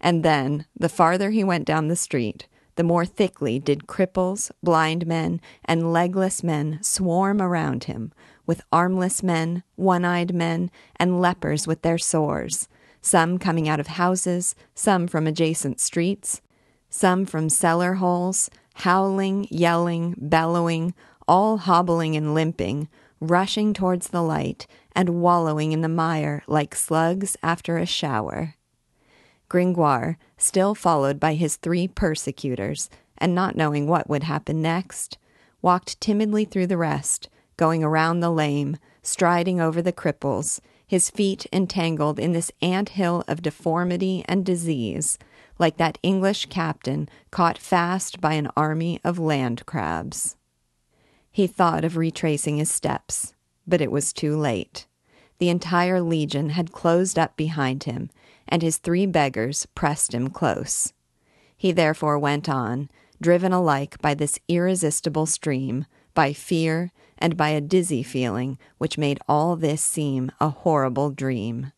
And then, the farther he went down the street, the more thickly did cripples, blind men, and legless men swarm around him, with armless men, one eyed men, and lepers with their sores, some coming out of houses, some from adjacent streets, some from cellar holes, howling, yelling, bellowing, all hobbling and limping, rushing towards the light, and wallowing in the mire like slugs after a shower. Gringoire, still followed by his three persecutors, and not knowing what would happen next, walked timidly through the rest, going around the lame, striding over the cripples, his feet entangled in this ant hill of deformity and disease, like that English captain caught fast by an army of land crabs. He thought of retracing his steps, but it was too late. The entire legion had closed up behind him, and his three beggars pressed him close. He therefore went on, driven alike by this irresistible stream, by fear, and by a dizzy feeling which made all this seem a horrible dream.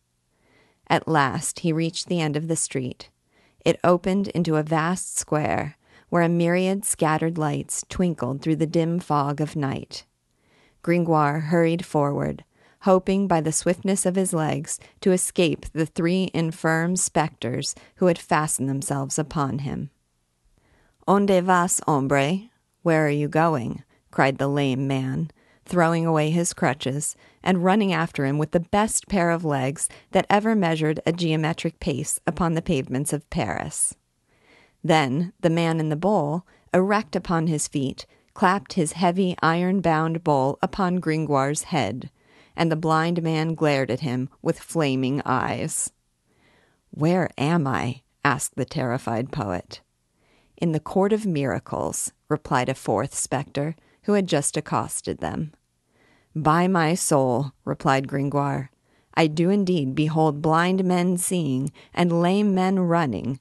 At last he reached the end of the street. It opened into a vast square, where a myriad scattered lights twinkled through the dim fog of night. Gringoire hurried forward, hoping by the swiftness of his legs to escape the three infirm spectres who had fastened themselves upon him. Onde vas, hombre? Where are you going? cried the lame man, throwing away his crutches and running after him with the best pair of legs that ever measured a geometric pace upon the pavements of Paris. Then the man in the bowl, erect upon his feet, clapped his heavy iron bound bowl upon Gringoire's head, and the blind man glared at him with flaming eyes. Where am I? asked the terrified poet. In the Court of Miracles, replied a fourth spectre, who had just accosted them. By my soul, replied Gringoire, I do indeed behold blind men seeing and lame men running,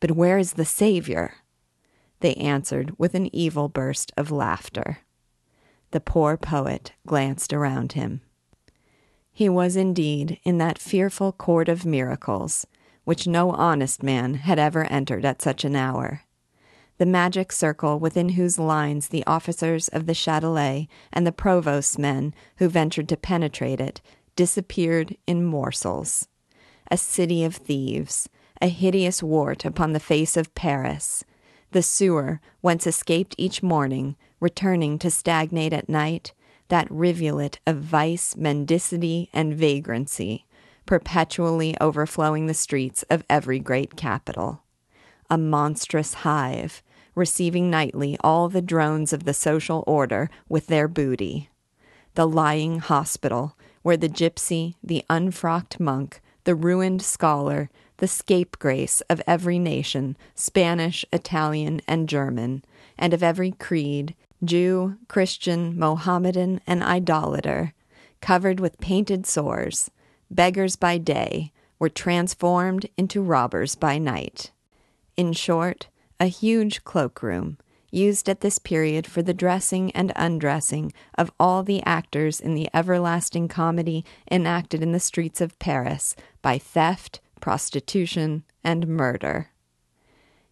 but where is the Savior? They answered with an evil burst of laughter. The poor poet glanced around him. He was indeed in that fearful court of miracles, which no honest man had ever entered at such an hour. The magic circle within whose lines the officers of the Châtelet and the provost's men who ventured to penetrate it disappeared in morsels. A city of thieves, a hideous wart upon the face of Paris, the sewer whence escaped each morning, returning to stagnate at night, that rivulet of vice, mendicity, and vagrancy, perpetually overflowing the streets of every great capital. A monstrous hive, receiving nightly all the drones of the social order with their booty. The lying hospital, where the gypsy, the unfrocked monk, the ruined scholar, the scapegrace of every nation, Spanish, Italian, and German, and of every creed, Jew, Christian, Mohammedan, and idolater, covered with painted sores, beggars by day, were transformed into robbers by night. In short, a huge cloakroom, used at this period for the dressing and undressing of all the actors in the everlasting comedy enacted in the streets of Paris by theft, prostitution, and murder.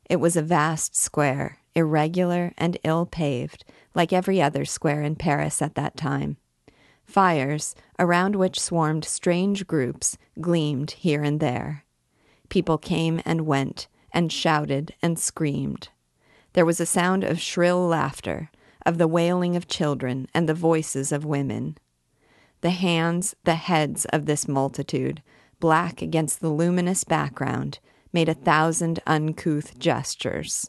It was a vast square, irregular and ill paved, like every other square in Paris at that time. Fires, around which swarmed strange groups, gleamed here and there. People came and went, and shouted and screamed. There was a sound of shrill laughter, of the wailing of children and the voices of women. The hands, the heads of this multitude black against the luminous background, made a thousand uncouth gestures.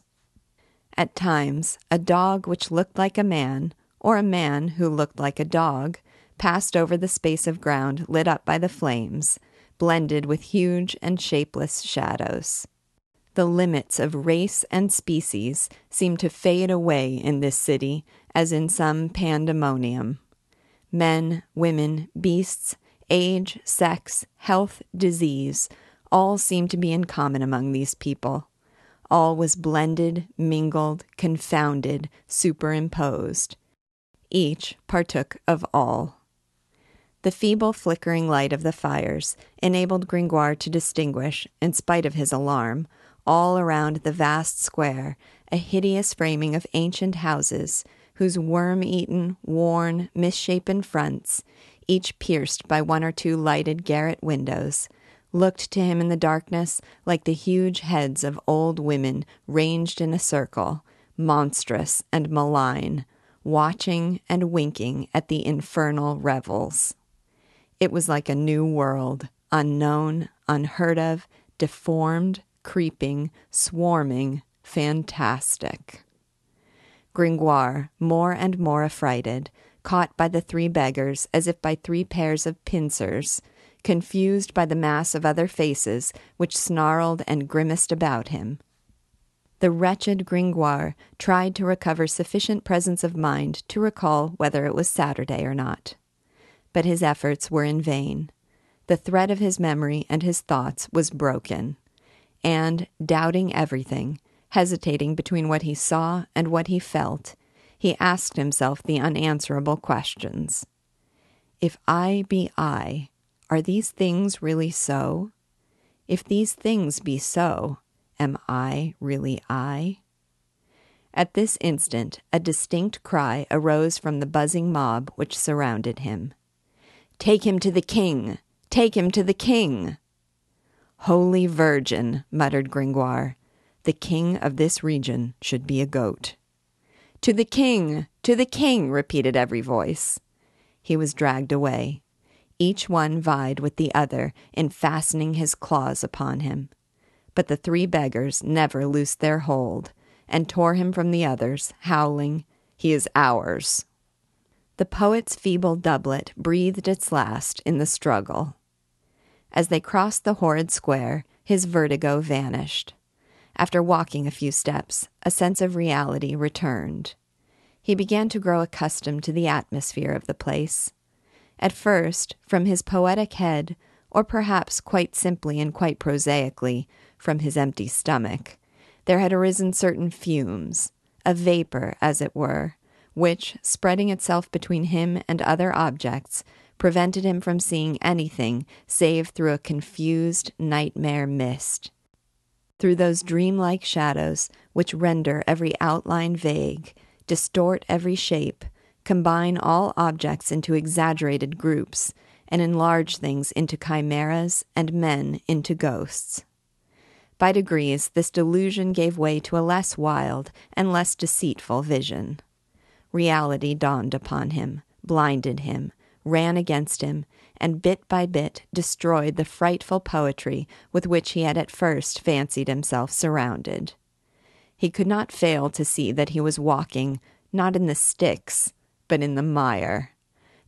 At times, a dog which looked like a man, or a man who looked like a dog, passed over the space of ground lit up by the flames, blended with huge and shapeless shadows. The limits of race and species seem to fade away in this city as in some pandemonium. men, women, beasts, age, sex, health, disease, all seemed to be in common among these people. All was blended, mingled, confounded, superimposed. Each partook of all. The feeble flickering light of the fires enabled Gringoire to distinguish, in spite of his alarm, all around the vast square, a hideous framing of ancient houses, whose worm eaten, worn, misshapen fronts, each pierced by one or two lighted garret windows, looked to him in the darkness like the huge heads of old women ranged in a circle, monstrous and malign, watching and winking at the infernal revels. It was like a new world, unknown, unheard of, deformed, creeping, swarming, fantastic. Gringoire, more and more affrighted, caught by the three beggars as if by three pairs of pincers, confused by the mass of other faces which snarled and grimaced about him. The wretched Gringoire tried to recover sufficient presence of mind to recall whether it was Saturday or not. But his efforts were in vain. The thread of his memory and his thoughts was broken. And, doubting everything, hesitating between what he saw and what he felt, he asked himself the unanswerable questions. If I be I, are these things really so? If these things be so, am I really I? At this instant, a distinct cry arose from the buzzing mob which surrounded him. Take him to the king! Take him to the king! Holy Virgin, muttered Gringoire, the king of this region should be a goat. To the king! To the king! repeated every voice. He was dragged away. Each one vied with the other in fastening his claws upon him. But the three beggars never loosed their hold, and tore him from the others, howling, He is ours. The poet's feeble doublet breathed its last in the struggle. As they crossed the horrid square, his vertigo vanished. After walking a few steps, a sense of reality returned. He began to grow accustomed to the atmosphere of the place. At first, from his poetic head, or perhaps quite simply and quite prosaically, from his empty stomach, there had arisen certain fumes, a vapor, as it were, which, spreading itself between him and other objects, prevented him from seeing anything save through a confused nightmare mist through those dreamlike shadows which render every outline vague, distort every shape, combine all objects into exaggerated groups, and enlarge things into chimeras and men into ghosts. By degrees, this delusion gave way to a less wild and less deceitful vision. Reality dawned upon him, blinded him, ran against him, and bit by bit destroyed the frightful poetry with which he had at first fancied himself surrounded. He could not fail to see that he was walking not in the sticks, but in the mire,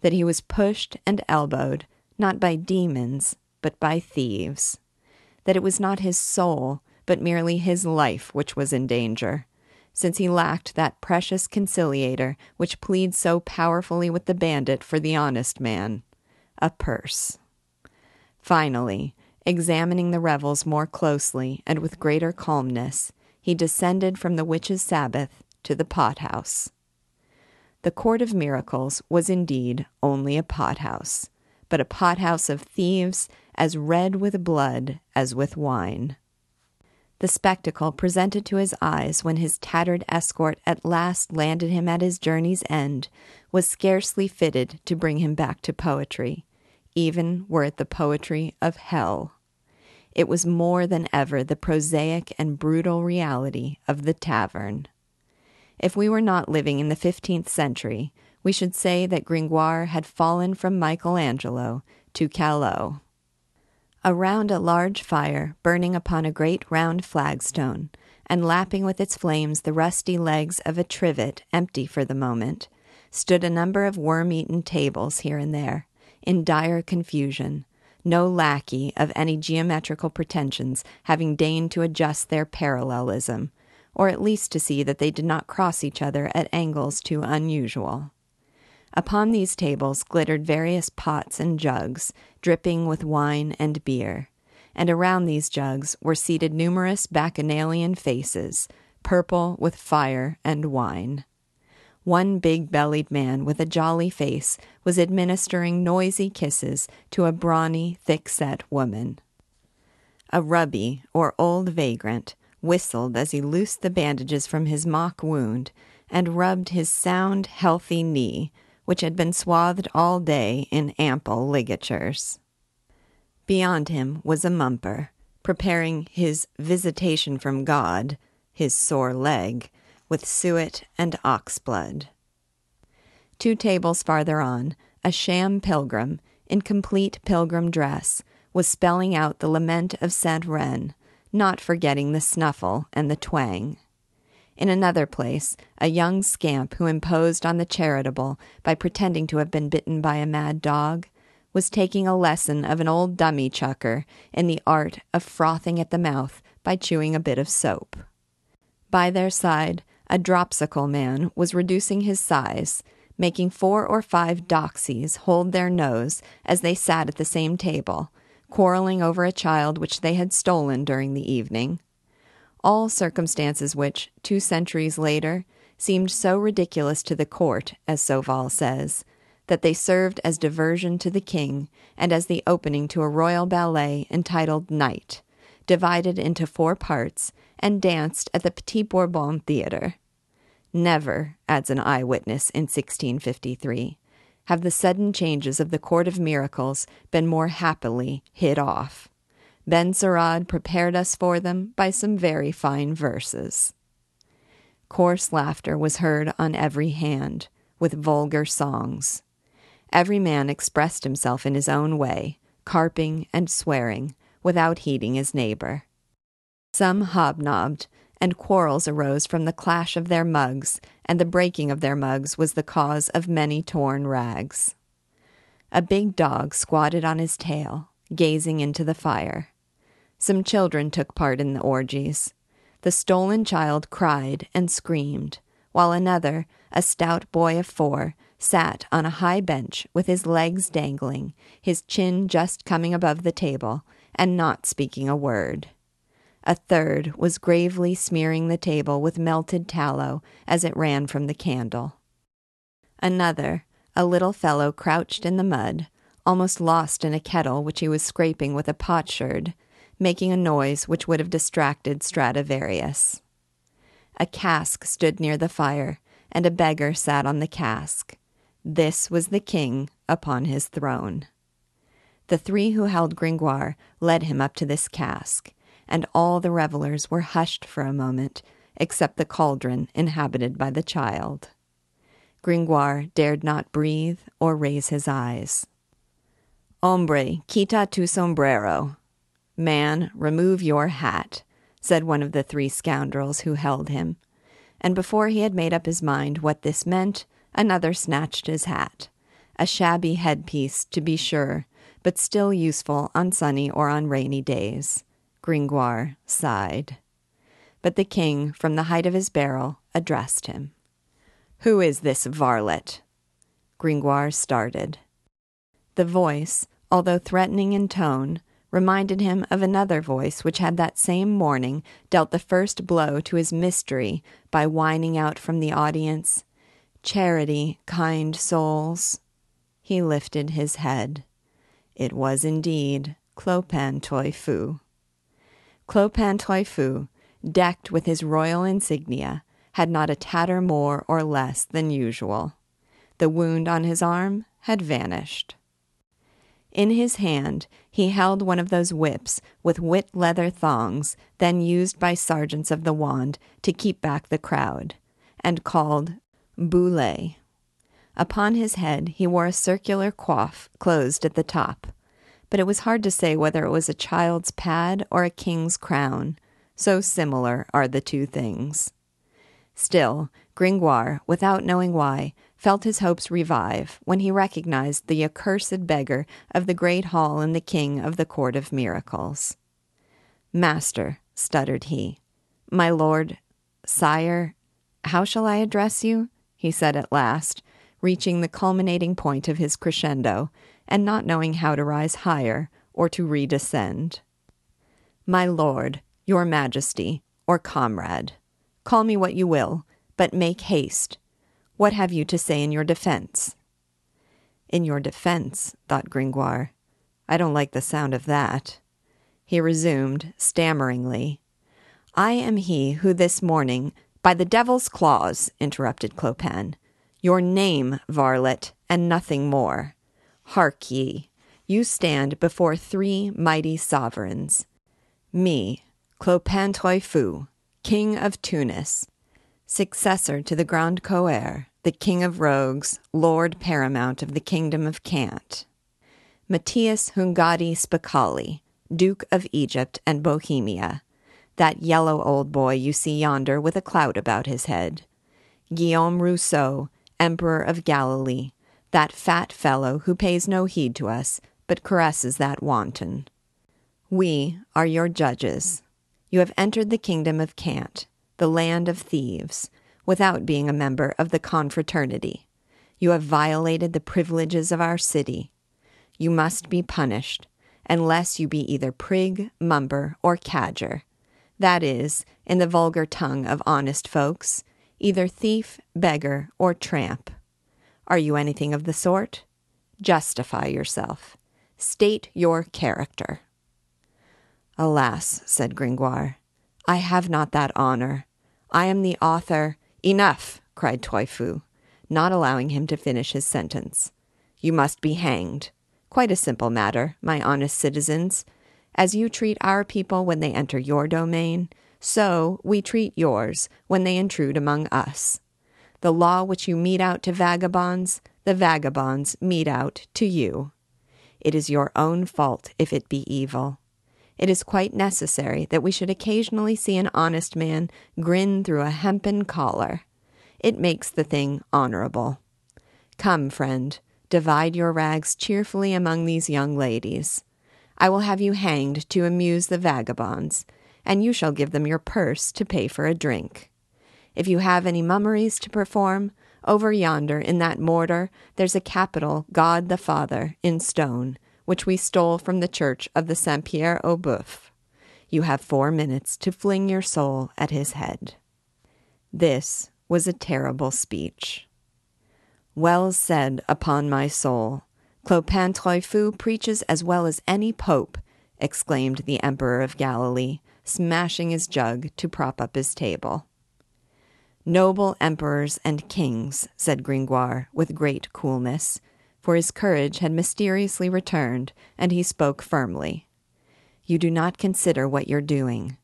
that he was pushed and elbowed not by demons, but by thieves, that it was not his soul, but merely his life which was in danger since he lacked that precious conciliator which pleads so powerfully with the bandit for the honest man a purse. Finally, examining the revels more closely and with greater calmness, he descended from the witch's sabbath to the pothouse. The Court of Miracles was indeed only a pothouse, but a pothouse of thieves as red with blood as with wine. The spectacle presented to his eyes when his tattered escort at last landed him at his journey's end was scarcely fitted to bring him back to poetry, even were it the poetry of hell. It was more than ever the prosaic and brutal reality of the tavern. If we were not living in the fifteenth century, we should say that Gringoire had fallen from Michelangelo to Callot. Around a large fire burning upon a great round flagstone, and lapping with its flames the rusty legs of a trivet empty for the moment, stood a number of worm eaten tables here and there, in dire confusion, no lackey of any geometrical pretensions having deigned to adjust their parallelism, or at least to see that they did not cross each other at angles too unusual. Upon these tables glittered various pots and jugs, dripping with wine and beer, and around these jugs were seated numerous bacchanalian faces, purple with fire and wine. One big bellied man with a jolly face was administering noisy kisses to a brawny, thick set woman. A rubby, or old vagrant, whistled as he loosed the bandages from his mock wound and rubbed his sound, healthy knee, which had been swathed all day in ample ligatures. Beyond him was a mumper, preparing his visitation from God, his sore leg, with suet and ox blood. Two tables farther on, a sham pilgrim, in complete pilgrim dress, was spelling out the lament of Saint Reine, not forgetting the snuffle and the twang. In another place, a young scamp who imposed on the charitable by pretending to have been bitten by a mad dog was taking a lesson of an old dummy chucker in the art of frothing at the mouth by chewing a bit of soap. By their side, a dropsical man was reducing his size, making four or five doxies hold their nose as they sat at the same table, quarreling over a child which they had stolen during the evening. All circumstances which, two centuries later, seemed so ridiculous to the court, as Sauval says, that they served as diversion to the king and as the opening to a royal ballet entitled Night, divided into four parts and danced at the Petit Bourbon Theatre. Never, adds an eyewitness in 1653, have the sudden changes of the Court of Miracles been more happily hit off. Benserade prepared us for them by some very fine verses. Coarse laughter was heard on every hand, with vulgar songs. Every man expressed himself in his own way, carping and swearing, without heeding his neighbor. Some hobnobbed, and quarrels arose from the clash of their mugs, and the breaking of their mugs was the cause of many torn rags. A big dog squatted on his tail, gazing into the fire. Some children took part in the orgies. The stolen child cried and screamed, while another, a stout boy of four, sat on a high bench with his legs dangling, his chin just coming above the table, and not speaking a word. A third was gravely smearing the table with melted tallow as it ran from the candle. Another, a little fellow crouched in the mud, almost lost in a kettle which he was scraping with a potsherd, making a noise which would have distracted Stradivarius. A cask stood near the fire, and a beggar sat on the cask. This was the king upon his throne. The three who held Gringoire led him up to this cask and all the revelers were hushed for a moment, except the cauldron inhabited by the child. Gringoire dared not breathe or raise his eyes. Hombre, quita tu sombrero. Man, remove your hat, said one of the three scoundrels who held him. And before he had made up his mind what this meant, another snatched his hat. A shabby headpiece, to be sure, but still useful on sunny or on rainy days. Gringoire sighed. But the king, from the height of his barrel, addressed him. Who is this varlet? Gringoire started. The voice, although threatening in tone, reminded him of another voice which had that same morning dealt the first blow to his mystery by whining out from the audience, Charity, kind souls. He lifted his head. It was indeed Clopin Trouillefou. Clopin Trouillefou, decked with his royal insignia, had not a tatter more or less than usual. The wound on his arm had vanished. In his hand he held one of those whips with whit leather thongs then used by sergeants of the wand to keep back the crowd, and called boulet. Upon his head he wore a circular coif closed at the top but it was hard to say whether it was a child's pad or a king's crown, so similar are the two things. Still, Gringoire, without knowing why, felt his hopes revive when he recognized the accursed beggar of the great hall and the king of the court of miracles. Master, stuttered he, my lord, sire, how shall I address you? he said at last, reaching the culminating point of his crescendo and not knowing how to rise higher or to redescend. My lord, your majesty, or comrade, call me what you will, but make haste. What have you to say in your defense? In your defense, thought Gringoire. I don't like the sound of that. He resumed, stammeringly. I am he who this morning, by the devil's claws, interrupted Clopin, your name, varlet, and nothing more. Hark ye, you stand before three mighty sovereigns. Me, Clopin Trouillefou, king of Tunis, successor to the Grand Coeur, the king of rogues, lord paramount of the kingdom of Cant. Matthias Hunyadi Spicali, Duke of Egypt and Bohemia, that yellow old boy you see yonder with a cloud about his head. Guillaume Rousseau, Emperor of Galilee, that fat fellow who pays no heed to us, but caresses that wanton. We are your judges. You have entered the kingdom of Cant, the land of thieves, without being a member of the confraternity. You have violated the privileges of our city. You must be punished, unless you be either prig, mumper, or cadger. That is, in the vulgar tongue of honest folks, either thief, beggar, or tramp. Are you anything of the sort? Justify yourself. State your character. Alas, said Gringoire, I have not that honor. I am the author. Enough, cried Trouillefou, not allowing him to finish his sentence. You must be hanged. Quite a simple matter, my honest citizens. As you treat our people when they enter your domain, so we treat yours when they intrude among us. The law which you mete out to vagabonds, the vagabonds mete out to you. It is your own fault if it be evil. It is quite necessary that we should occasionally see an honest man grin through a hempen collar. It makes the thing honorable. Come, friend, divide your rags cheerfully among these young ladies. I will have you hanged to amuse the vagabonds, and you shall give them your purse to pay for a drink. If you have any mummeries to perform, over yonder in that mortar there's a capital God the Father in stone, which we stole from the church of the Saint Pierre au Boeuf. You have four minutes to fling your soul at his head. This was a terrible speech. Well said, upon my soul. Clopin Trouillefou preaches as well as any pope, exclaimed the Emperor of Galilee, smashing his jug to prop up his table. Noble emperors and kings, said Gringoire with great coolness, for his courage had mysteriously returned, and he spoke firmly. You do not consider what you're doing.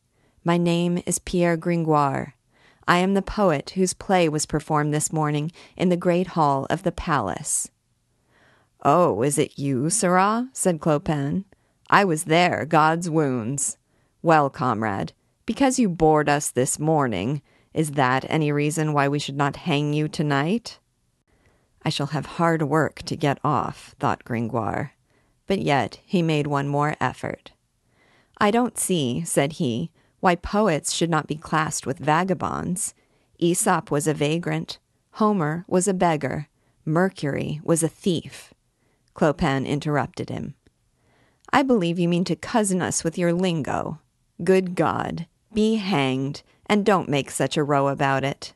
My name is Pierre Gringoire. I am the poet whose play was performed this morning in the great hall of the palace. Oh, is it you, sirrah? said Clopin. I was there, God's wounds. Well, comrade, because you bored us this morning, is that any reason why we should not hang you tonight? I shall have hard work to get off, thought Gringoire. But yet he made one more effort. I don't see, said he, why poets should not be classed with vagabonds. Aesop was a vagrant, Homer was a beggar, Mercury was a thief. Clopin interrupted him. I believe you mean to cozen us with your lingo. Good God, be hanged, and don't make such a row about it.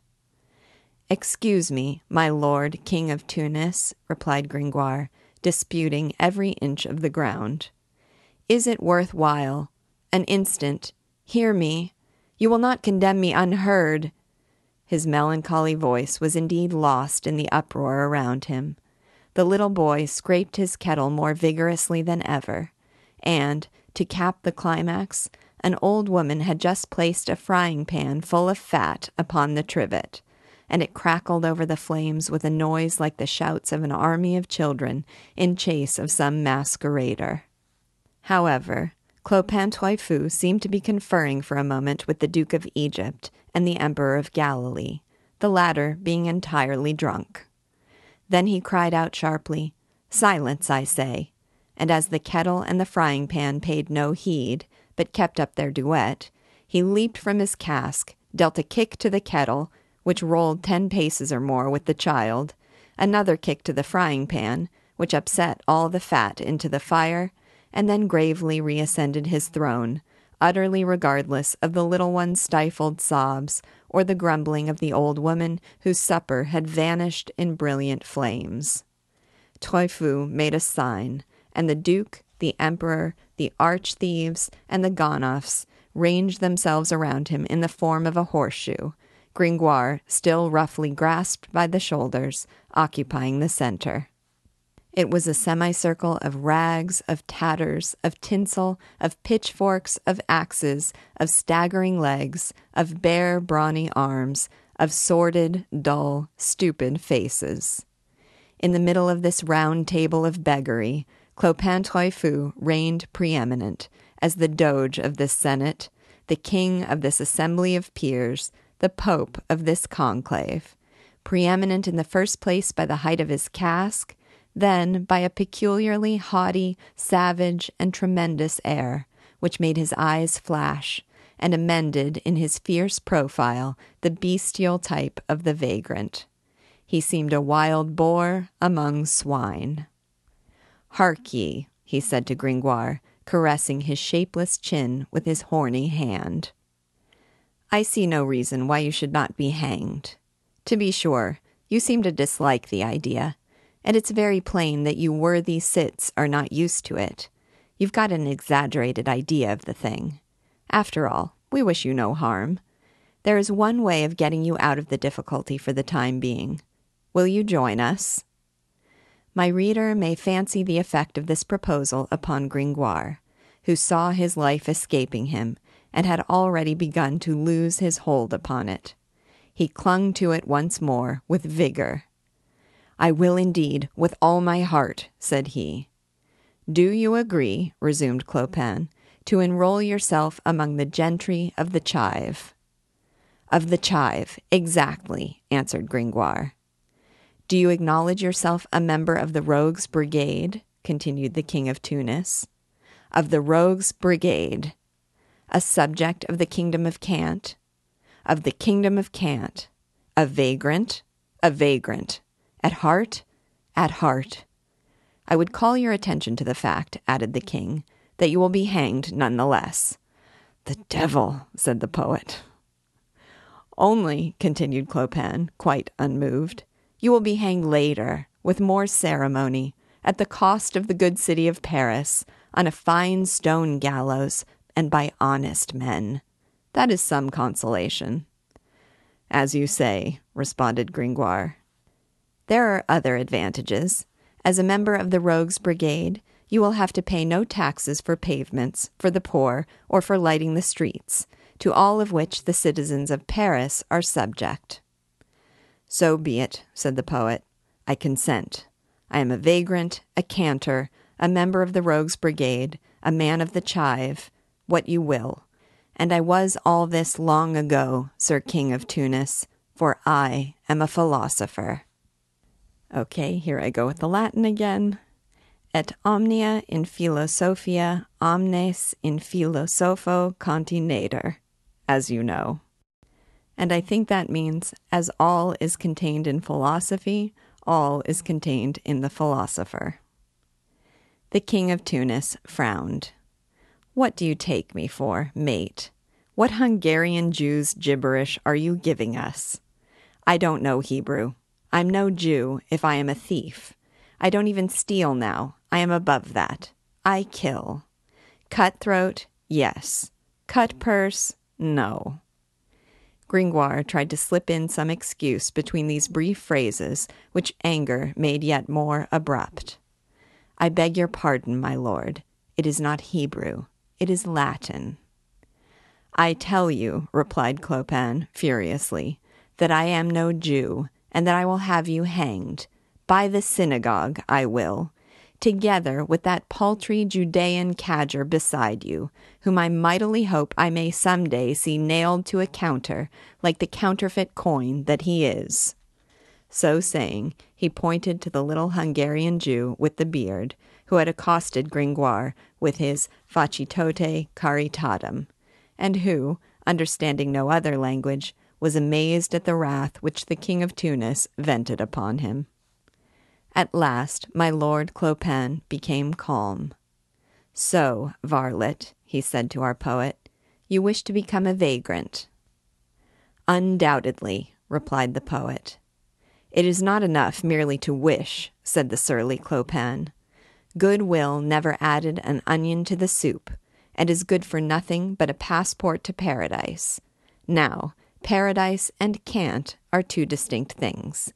Excuse me, my lord, king of Tunis, replied Gringoire, disputing every inch of the ground. Is it worth while? An instant. Hear me. You will not condemn me unheard. His melancholy voice was indeed lost in the uproar around him. The little boy scraped his kettle more vigorously than ever, and, to cap the climax, an old woman had just placed a frying pan full of fat upon the trivet and it crackled over the flames with a noise like the shouts of an army of children in chase of some masquerader. However, Clopin Trouillefou seemed to be conferring for a moment with the Duke of Egypt and the Emperor of Galilee, the latter being entirely drunk. Then he cried out sharply, Silence, I say! And as the kettle and the frying pan paid no heed, but kept up their duet, he leaped from his cask, dealt a kick to the kettle, which rolled ten paces or more with the child, another kick to the frying pan, which upset all the fat into the fire, and then gravely reascended his throne, utterly regardless of the little one's stifled sobs or the grumbling of the old woman whose supper had vanished in brilliant flames. Trouillefou made a sign, and the Duke, the Emperor, the arch thieves, and the Gonoffs ranged themselves around him in the form of a horseshoe, Gringoire, still roughly grasped by the shoulders, occupying the center. It was a semicircle of rags, of tatters, of tinsel, of pitchforks, of axes, of staggering legs, of bare, brawny arms, of sordid, dull, stupid faces. In the middle of this round table of beggary, Clopin Trouillefou reigned preeminent as the doge of this senate, the king of this assembly of peers, the pope of this conclave, preeminent in the first place by the height of his casque, then by a peculiarly haughty, savage, and tremendous air, which made his eyes flash, and amended in his fierce profile the bestial type of the vagrant. He seemed a wild boar among swine. Hark ye, he said to Gringoire, caressing his shapeless chin with his horny hand. I see no reason why you should not be hanged. To be sure, you seem to dislike the idea, and it's very plain that you worthy cits are not used to it. You've got an exaggerated idea of the thing. After all, we wish you no harm. There is one way of getting you out of the difficulty for the time being. Will you join us? My reader may fancy the effect of this proposal upon Gringoire, who saw his life escaping him and had already begun to lose his hold upon it. He clung to it once more with vigor I will indeed, with all my heart, said he. Do you agree, resumed Clopin, to enroll yourself among the gentry of the chive? Of the chive, exactly, answered Gringoire. Do you acknowledge yourself a member of the Rogues' Brigade? continued the King of Tunis. Of the Rogues' Brigade. A subject of the Kingdom of Cant? Of the Kingdom of Cant. A vagrant? A vagrant. At heart, at heart. I would call your attention to the fact, added the king, that you will be hanged none the less. The devil, said the poet. Only, continued Clopin, quite unmoved, you will be hanged later, with more ceremony, at the cost of the good city of Paris, on a fine stone gallows, and by honest men. That is some consolation. As you say, responded Gringoire. There are other advantages. As a member of the Rogues' Brigade, you will have to pay no taxes for pavements, for the poor, or for lighting the streets, to all of which the citizens of Paris are subject. So be it, said the poet. I consent. I am a vagrant, a cantor, a member of the Rogues' Brigade, a man of the chive, what you will. And I was all this long ago, Sir King of Tunis, for I am a philosopher. Okay, here I go with the Latin again. Et omnia in philosophia omnes in philosopho contineder, as you know. And I think that means as all is contained in philosophy, all is contained in the philosopher. The king of Tunis frowned. What do you take me for, mate? What Hungarian Jew's gibberish are you giving us? I don't know Hebrew. I'm no Jew if I am a thief. I don't even steal now. I am above that. I kill. Cutthroat, yes. Cut purse, no. Gringoire tried to slip in some excuse between these brief phrases, which anger made yet more abrupt. I beg your pardon, my lord. It is not Hebrew, it is Latin. I tell you, replied Clopin furiously, that I am no Jew, and that I will have you hanged. By the synagogue I will, together with that paltry Judean cadger beside you, whom I mightily hope I may some day see nailed to a counter like the counterfeit coin that he is. So saying, he pointed to the little Hungarian Jew with the beard, who had accosted Gringoire with his facitote caritatem, and who, understanding no other language, was amazed at the wrath which the king of Tunis vented upon him. At last my lord Clopin became calm. So, varlet, he said to our poet, you wish to become a vagrant. Undoubtedly, replied the poet. It is not enough merely to wish, said the surly Clopin. Good will never added an onion to the soup, and is good for nothing but a passport to paradise. Now, paradise and cant are two distinct things.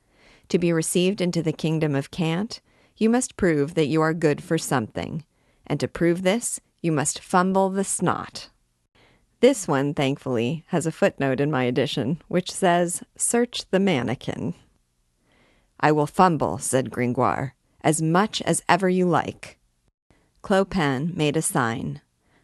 To be received into the kingdom of cant, you must prove that you are good for something, and to prove this, you must fumble the snot. This one, thankfully, has a footnote in my edition which says, Search the mannikin. I will fumble, said Gringoire, as much as ever you like. Clopin made a sign.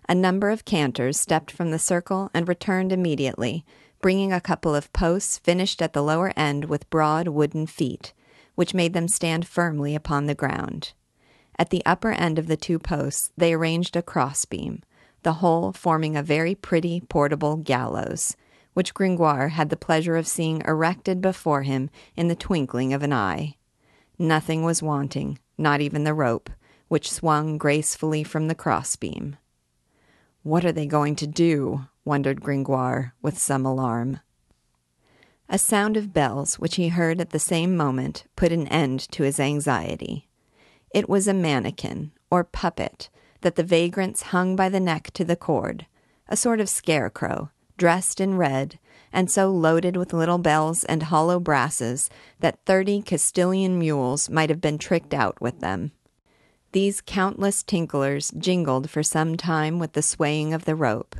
A number of cantors stepped from the circle and returned immediately, bringing a couple of posts finished at the lower end with broad wooden feet, which made them stand firmly upon the ground. At the upper end of the two posts they arranged a crossbeam, the whole forming a very pretty portable gallows, which Gringoire had the pleasure of seeing erected before him in the twinkling of an eye. Nothing was wanting, not even the rope, which swung gracefully from the crossbeam. What are they going to do? wondered Gringoire, with some alarm. A sound of bells, which he heard at the same moment, put an end to his anxiety. It was a mannikin, or puppet, that the vagrants hung by the neck to the cord, a sort of scarecrow, dressed in red, and so loaded with little bells and hollow brasses that thirty Castilian mules might have been tricked out with them. These countless tinklers jingled for some time with the swaying of the rope.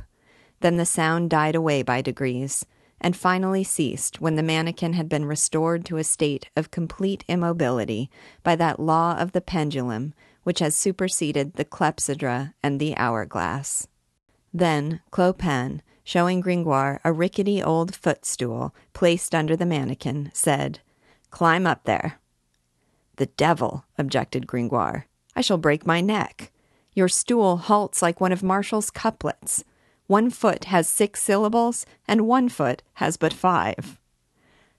Then the sound died away by degrees, and finally ceased when the mannikin had been restored to a state of complete immobility by that law of the pendulum which has superseded the clepsydra and the hourglass. Then Clopin, showing Gringoire a rickety old footstool placed under the mannikin, said, Climb up there. The devil, objected Gringoire. I shall break my neck. Your stool halts like one of Martial's couplets. One foot has six syllables, and one foot has but five.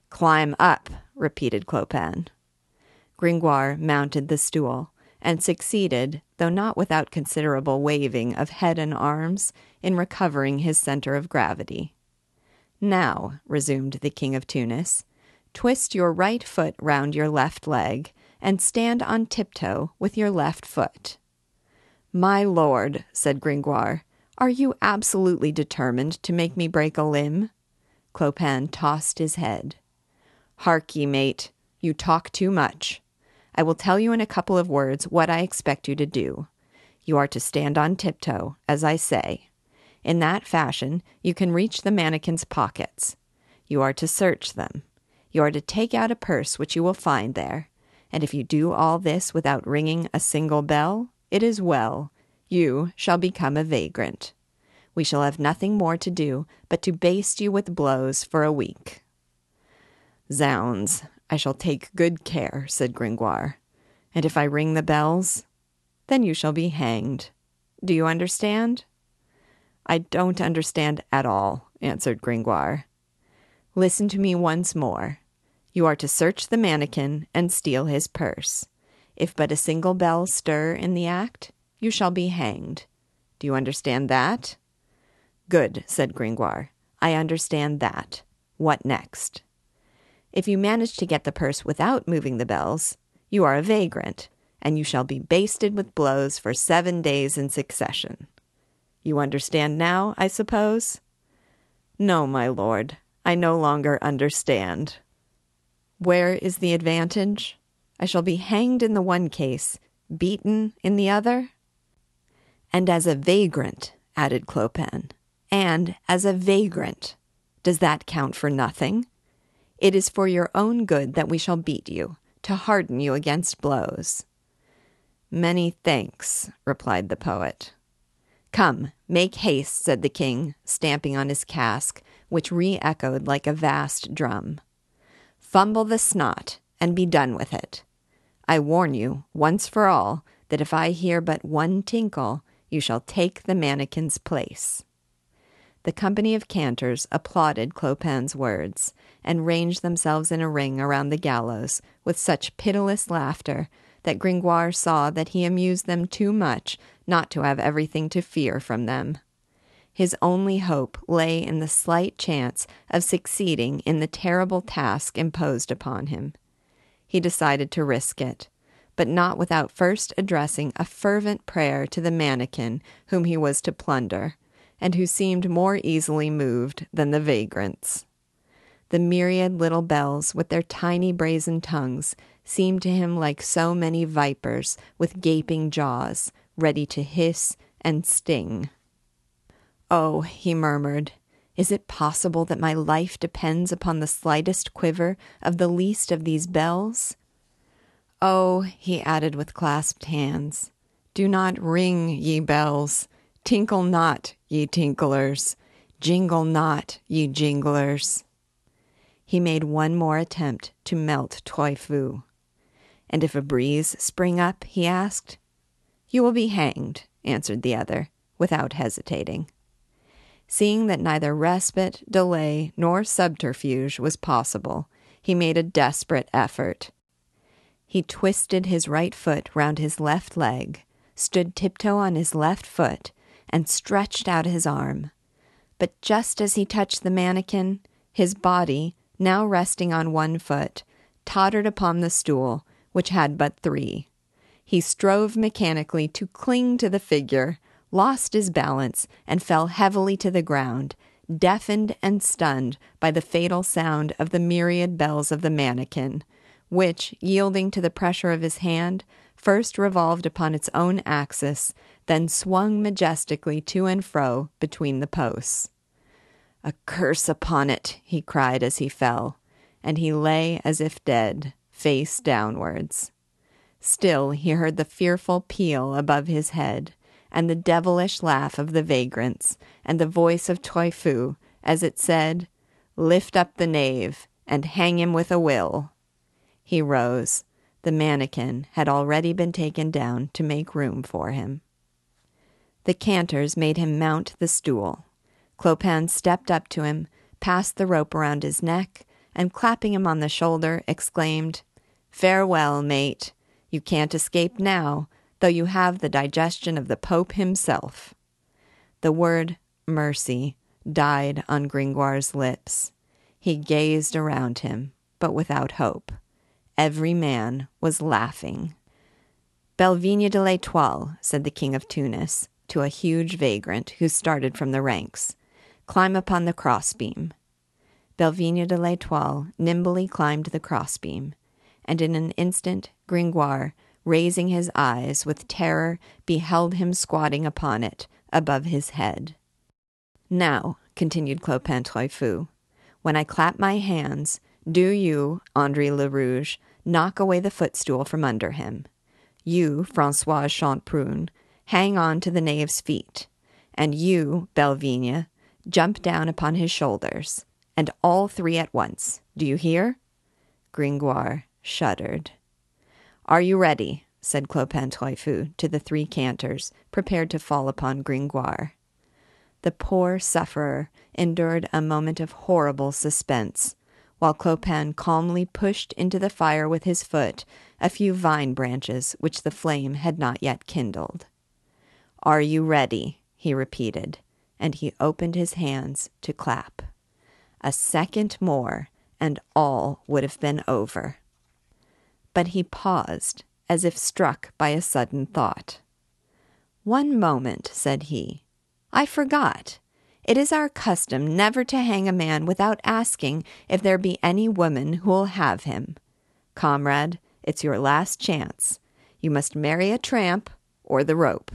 Climb up, repeated Clopin. Gringoire mounted the stool and succeeded, though not without considerable waving of head and arms, in recovering his center of gravity. Now, resumed the King of Tunis, twist your right foot round your left leg and stand on tiptoe with your left foot. My lord, said Gringoire, are you absolutely determined to make me break a limb? Clopin tossed his head. Hark ye, mate, you talk too much. I will tell you in a couple of words what I expect you to do. You are to stand on tiptoe, as I say. In that fashion, you can reach the mannequin's pockets. You are to search them. You are to take out a purse which you will find there. And if you do all this without ringing a single bell, it is well. You shall become a vagrant. We shall have nothing more to do but to baste you with blows for a week. Zounds, I shall take good care, said Gringoire. And if I ring the bells, then you shall be hanged. Do you understand? I don't understand at all, answered Gringoire. Listen to me once more. You are to search the mannikin and steal his purse. If but a single bell stir in the act, you shall be hanged. Do you understand that? Good, said Gringoire. I understand that. What next? If you manage to get the purse without moving the bells, you are a vagrant, and you shall be basted with blows for seven days in succession. You understand now, I suppose? No, my lord, I no longer understand. Where is the advantage? I shall be hanged in the one case, beaten in the other? And as a vagrant, added Clopin, and as a vagrant, does that count for nothing? It is for your own good that we shall beat you, to harden you against blows. Many thanks, replied the poet. Come, make haste, said the king, stamping on his casque, which re echoed like a vast drum. Fumble the snot, and be done with it. I warn you, once for all, that if I hear but one tinkle, you shall take the mannikin's place. The company of cantors applauded Clopin's words, and ranged themselves in a ring around the gallows with such pitiless laughter that Gringoire saw that he amused them too much not to have everything to fear from them. His only hope lay in the slight chance of succeeding in the terrible task imposed upon him. He decided to risk it, but not without first addressing a fervent prayer to the mannikin whom he was to plunder and who seemed more easily moved than the vagrants. The myriad little bells, with their tiny brazen tongues, seemed to him like so many vipers with gaping jaws, ready to hiss and sting. Oh, he murmured, is it possible that my life depends upon the slightest quiver of the least of these bells? Oh, he added with clasped hands, do not ring, ye bells. Tinkle not, ye tinklers, jingle not, ye jinglers. He made one more attempt to melt Trouillefou. And if a breeze spring up, he asked. You will be hanged, answered the other, without hesitating. Seeing that neither respite, delay, nor subterfuge was possible, he made a desperate effort. He twisted his right foot round his left leg, stood tiptoe on his left foot, and stretched out his arm. But just as he touched the mannikin, his body, now resting on one foot, tottered upon the stool, which had but three. He strove mechanically to cling to the figure, lost his balance, and fell heavily to the ground, deafened and stunned by the fatal sound of the myriad bells of the mannikin, which, yielding to the pressure of his hand, first revolved upon its own axis, then swung majestically to and fro between the posts. A curse upon it, he cried as he fell, and he lay as if dead, face downwards. Still he heard the fearful peal above his head, and the devilish laugh of the vagrants, and the voice of Trouillefou as it said, Lift up the knave, and hang him with a will. He rose. The mannikin had already been taken down to make room for him. The cantors made him mount the stool. Clopin stepped up to him, passed the rope around his neck, and clapping him on the shoulder, exclaimed, Farewell, mate. You can't escape now, though you have the digestion of the Pope himself. The word mercy died on Gringoire's lips. He gazed around him, but without hope. Every man was laughing. Bellevigne de l'Etoile, said the king of Tunis, to a huge vagrant who started from the ranks. Climb upon the crossbeam. Bellevigne de l'Etoile nimbly climbed the crossbeam, and in an instant Gringoire, raising his eyes with terror, beheld him squatting upon it, above his head. Now, continued Clopin Trouillefou, when I clap my hands, do you, Andre Le Rouge, knock away the footstool from under him. You, Francois Chanteprune, hang on to the knave's feet, and you, Bellevigne, jump down upon his shoulders, and all three at once. Do you hear? Gringoire shuddered. Are you ready? said Clopin Trouillefou to the three cantors, prepared to fall upon Gringoire. The poor sufferer endured a moment of horrible suspense, while Clopin calmly pushed into the fire with his foot a few vine branches which the flame had not yet kindled. Are you ready? he repeated, and he opened his hands to clap. A second more, and all would have been over. But he paused, as if struck by a sudden thought. One moment, said he. I forgot. It is our custom never to hang a man without asking if there be any woman who will have him. Comrade, it's your last chance. You must marry a tramp or the rope.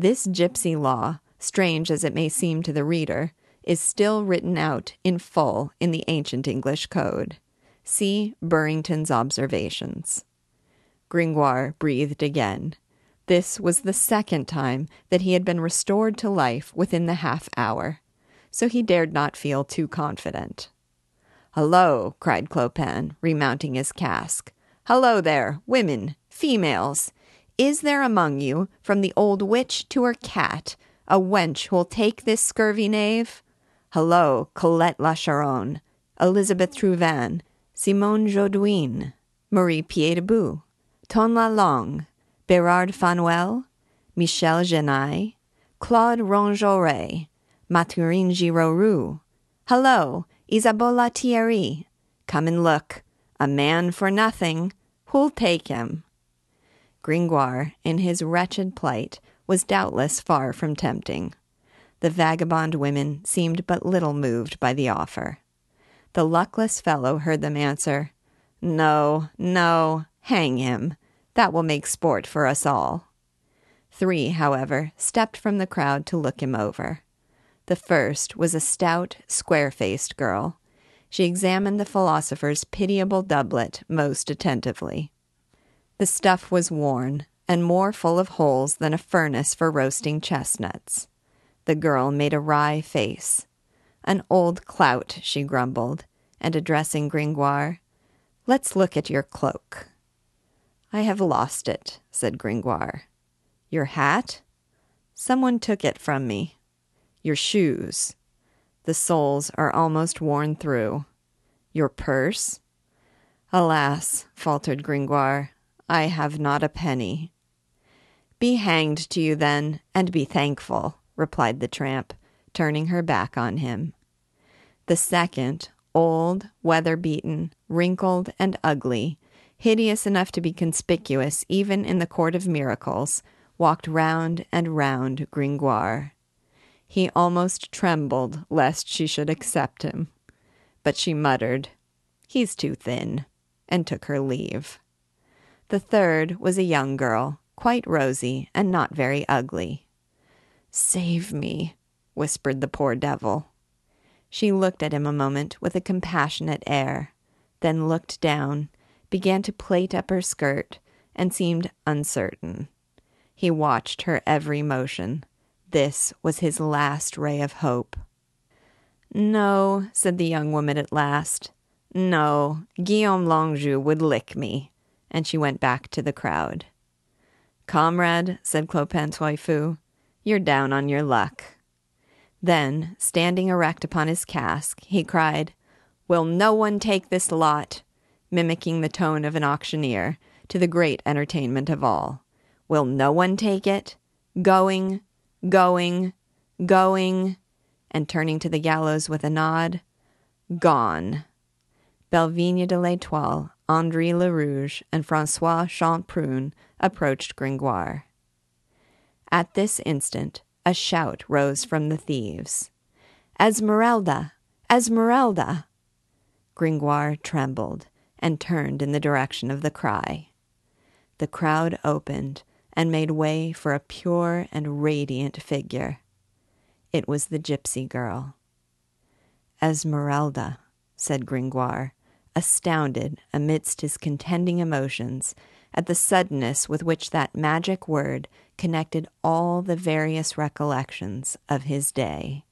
This gypsy law, strange as it may seem to the reader, is still written out in full in the ancient English code. See Burrington's observations. Gringoire breathed again. This was the second time that he had been restored to life within the half hour, so he dared not feel too confident. Hullo, cried Clopin, remounting his cask. Hullo there, women, females! Is there among you, from the old witch to her cat, A wench who'll take this scurvy knave? Hello, Colette Lacharonne, Elizabeth Trouvain, Simone Jodoin, Marie Piedebou, Ton Lalonde, Bérard Fanuel, Michel Genaille, Claude Rongeoret, Mathurin Girauroux. Hello, Isabeau Thierry. Come and look. A man for nothing. Who'll take him? Gringoire, in his wretched plight, was doubtless far from tempting. The vagabond women seemed but little moved by the offer. The luckless fellow heard them answer, No, no, hang him. That will make sport for us all. Three, however, stepped from the crowd to look him over. The first was a stout, square faced girl. She examined the philosopher's pitiable doublet most attentively. The stuff was worn, and more full of holes than a furnace for roasting chestnuts. The girl made a wry face. An old clout, she grumbled, and addressing Gringoire, Let's look at your cloak. I have lost it, said Gringoire. Your hat? Someone took it from me. Your shoes. The soles are almost worn through. Your purse? Alas, faltered Gringoire, I have not a penny. Be hanged to you, then, and be thankful, replied the tramp, turning her back on him. The second, old, weather beaten, wrinkled, and ugly, hideous enough to be conspicuous even in the court of miracles, walked round and round Gringoire. He almost trembled lest she should accept him, but she muttered, He's too thin, and took her leave. The third was a young girl, quite rosy and not very ugly. Save me, whispered the poor devil. She looked at him a moment with a compassionate air, then looked down, began to plait up her skirt, and seemed uncertain. He watched her every motion. This was his last ray of hope. No, said the young woman at last. No, Guillaume Longuejou would lick me and she went back to the crowd. Comrade, said Clopin Trouillefou, you're down on your luck. Then, standing erect upon his cask, he cried, Will no one take this lot? mimicking the tone of an auctioneer, to the great entertainment of all. Will no one take it? Going, going, going, and turning to the gallows with a nod, gone. Bellevigne de l'Etoile André Le Rouge and Francois Chanteprune approached Gringoire. At this instant, a shout rose from the thieves. Esmeralda! Esmeralda! Gringoire trembled and turned in the direction of the cry. The crowd opened and made way for a pure and radiant figure. It was the gypsy girl. Esmeralda, said Gringoire, astounded amidst his contending emotions at the suddenness with which that magic word connected all the various recollections of his day.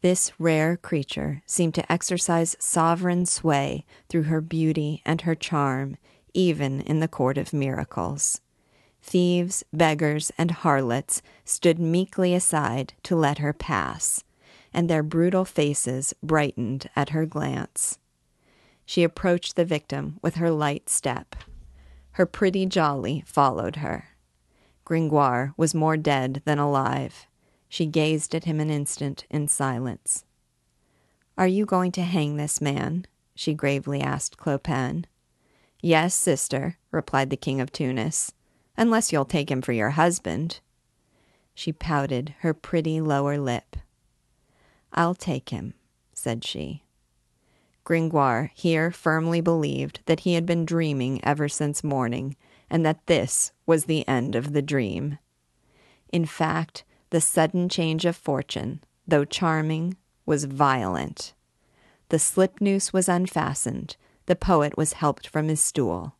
This rare creature seemed to exercise sovereign sway through her beauty and her charm, even in the court of miracles. Thieves, beggars, and harlots stood meekly aside to let her pass, and their brutal faces brightened at her glance. She approached the victim with her light step. Her pretty Djali followed her. Gringoire was more dead than alive. She gazed at him an instant in silence. Are you going to hang this man? she gravely asked Clopin. Yes, sister, replied the king of Tunis, unless you'll take him for your husband. She pouted her pretty lower lip. I'll take him, said she. Gringoire here firmly believed that he had been dreaming ever since morning, and that this was the end of the dream. In fact, the sudden change of fortune, though charming, was violent. The slip noose was unfastened, the poet was helped from his stool.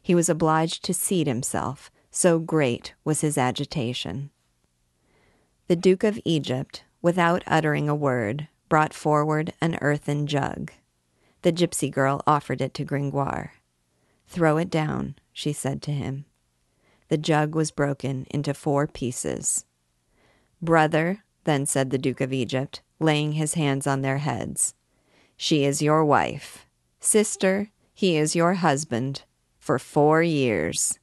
He was obliged to seat himself, so great was his agitation. The Duke of Egypt, without uttering a word, brought forward an earthen jug. The gypsy girl offered it to Gringoire. Throw it down, she said to him. The jug was broken into four pieces. Brother, then said the Duke of Egypt, laying his hands on their heads, she is your wife. Sister, he is your husband for four years.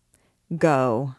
Go.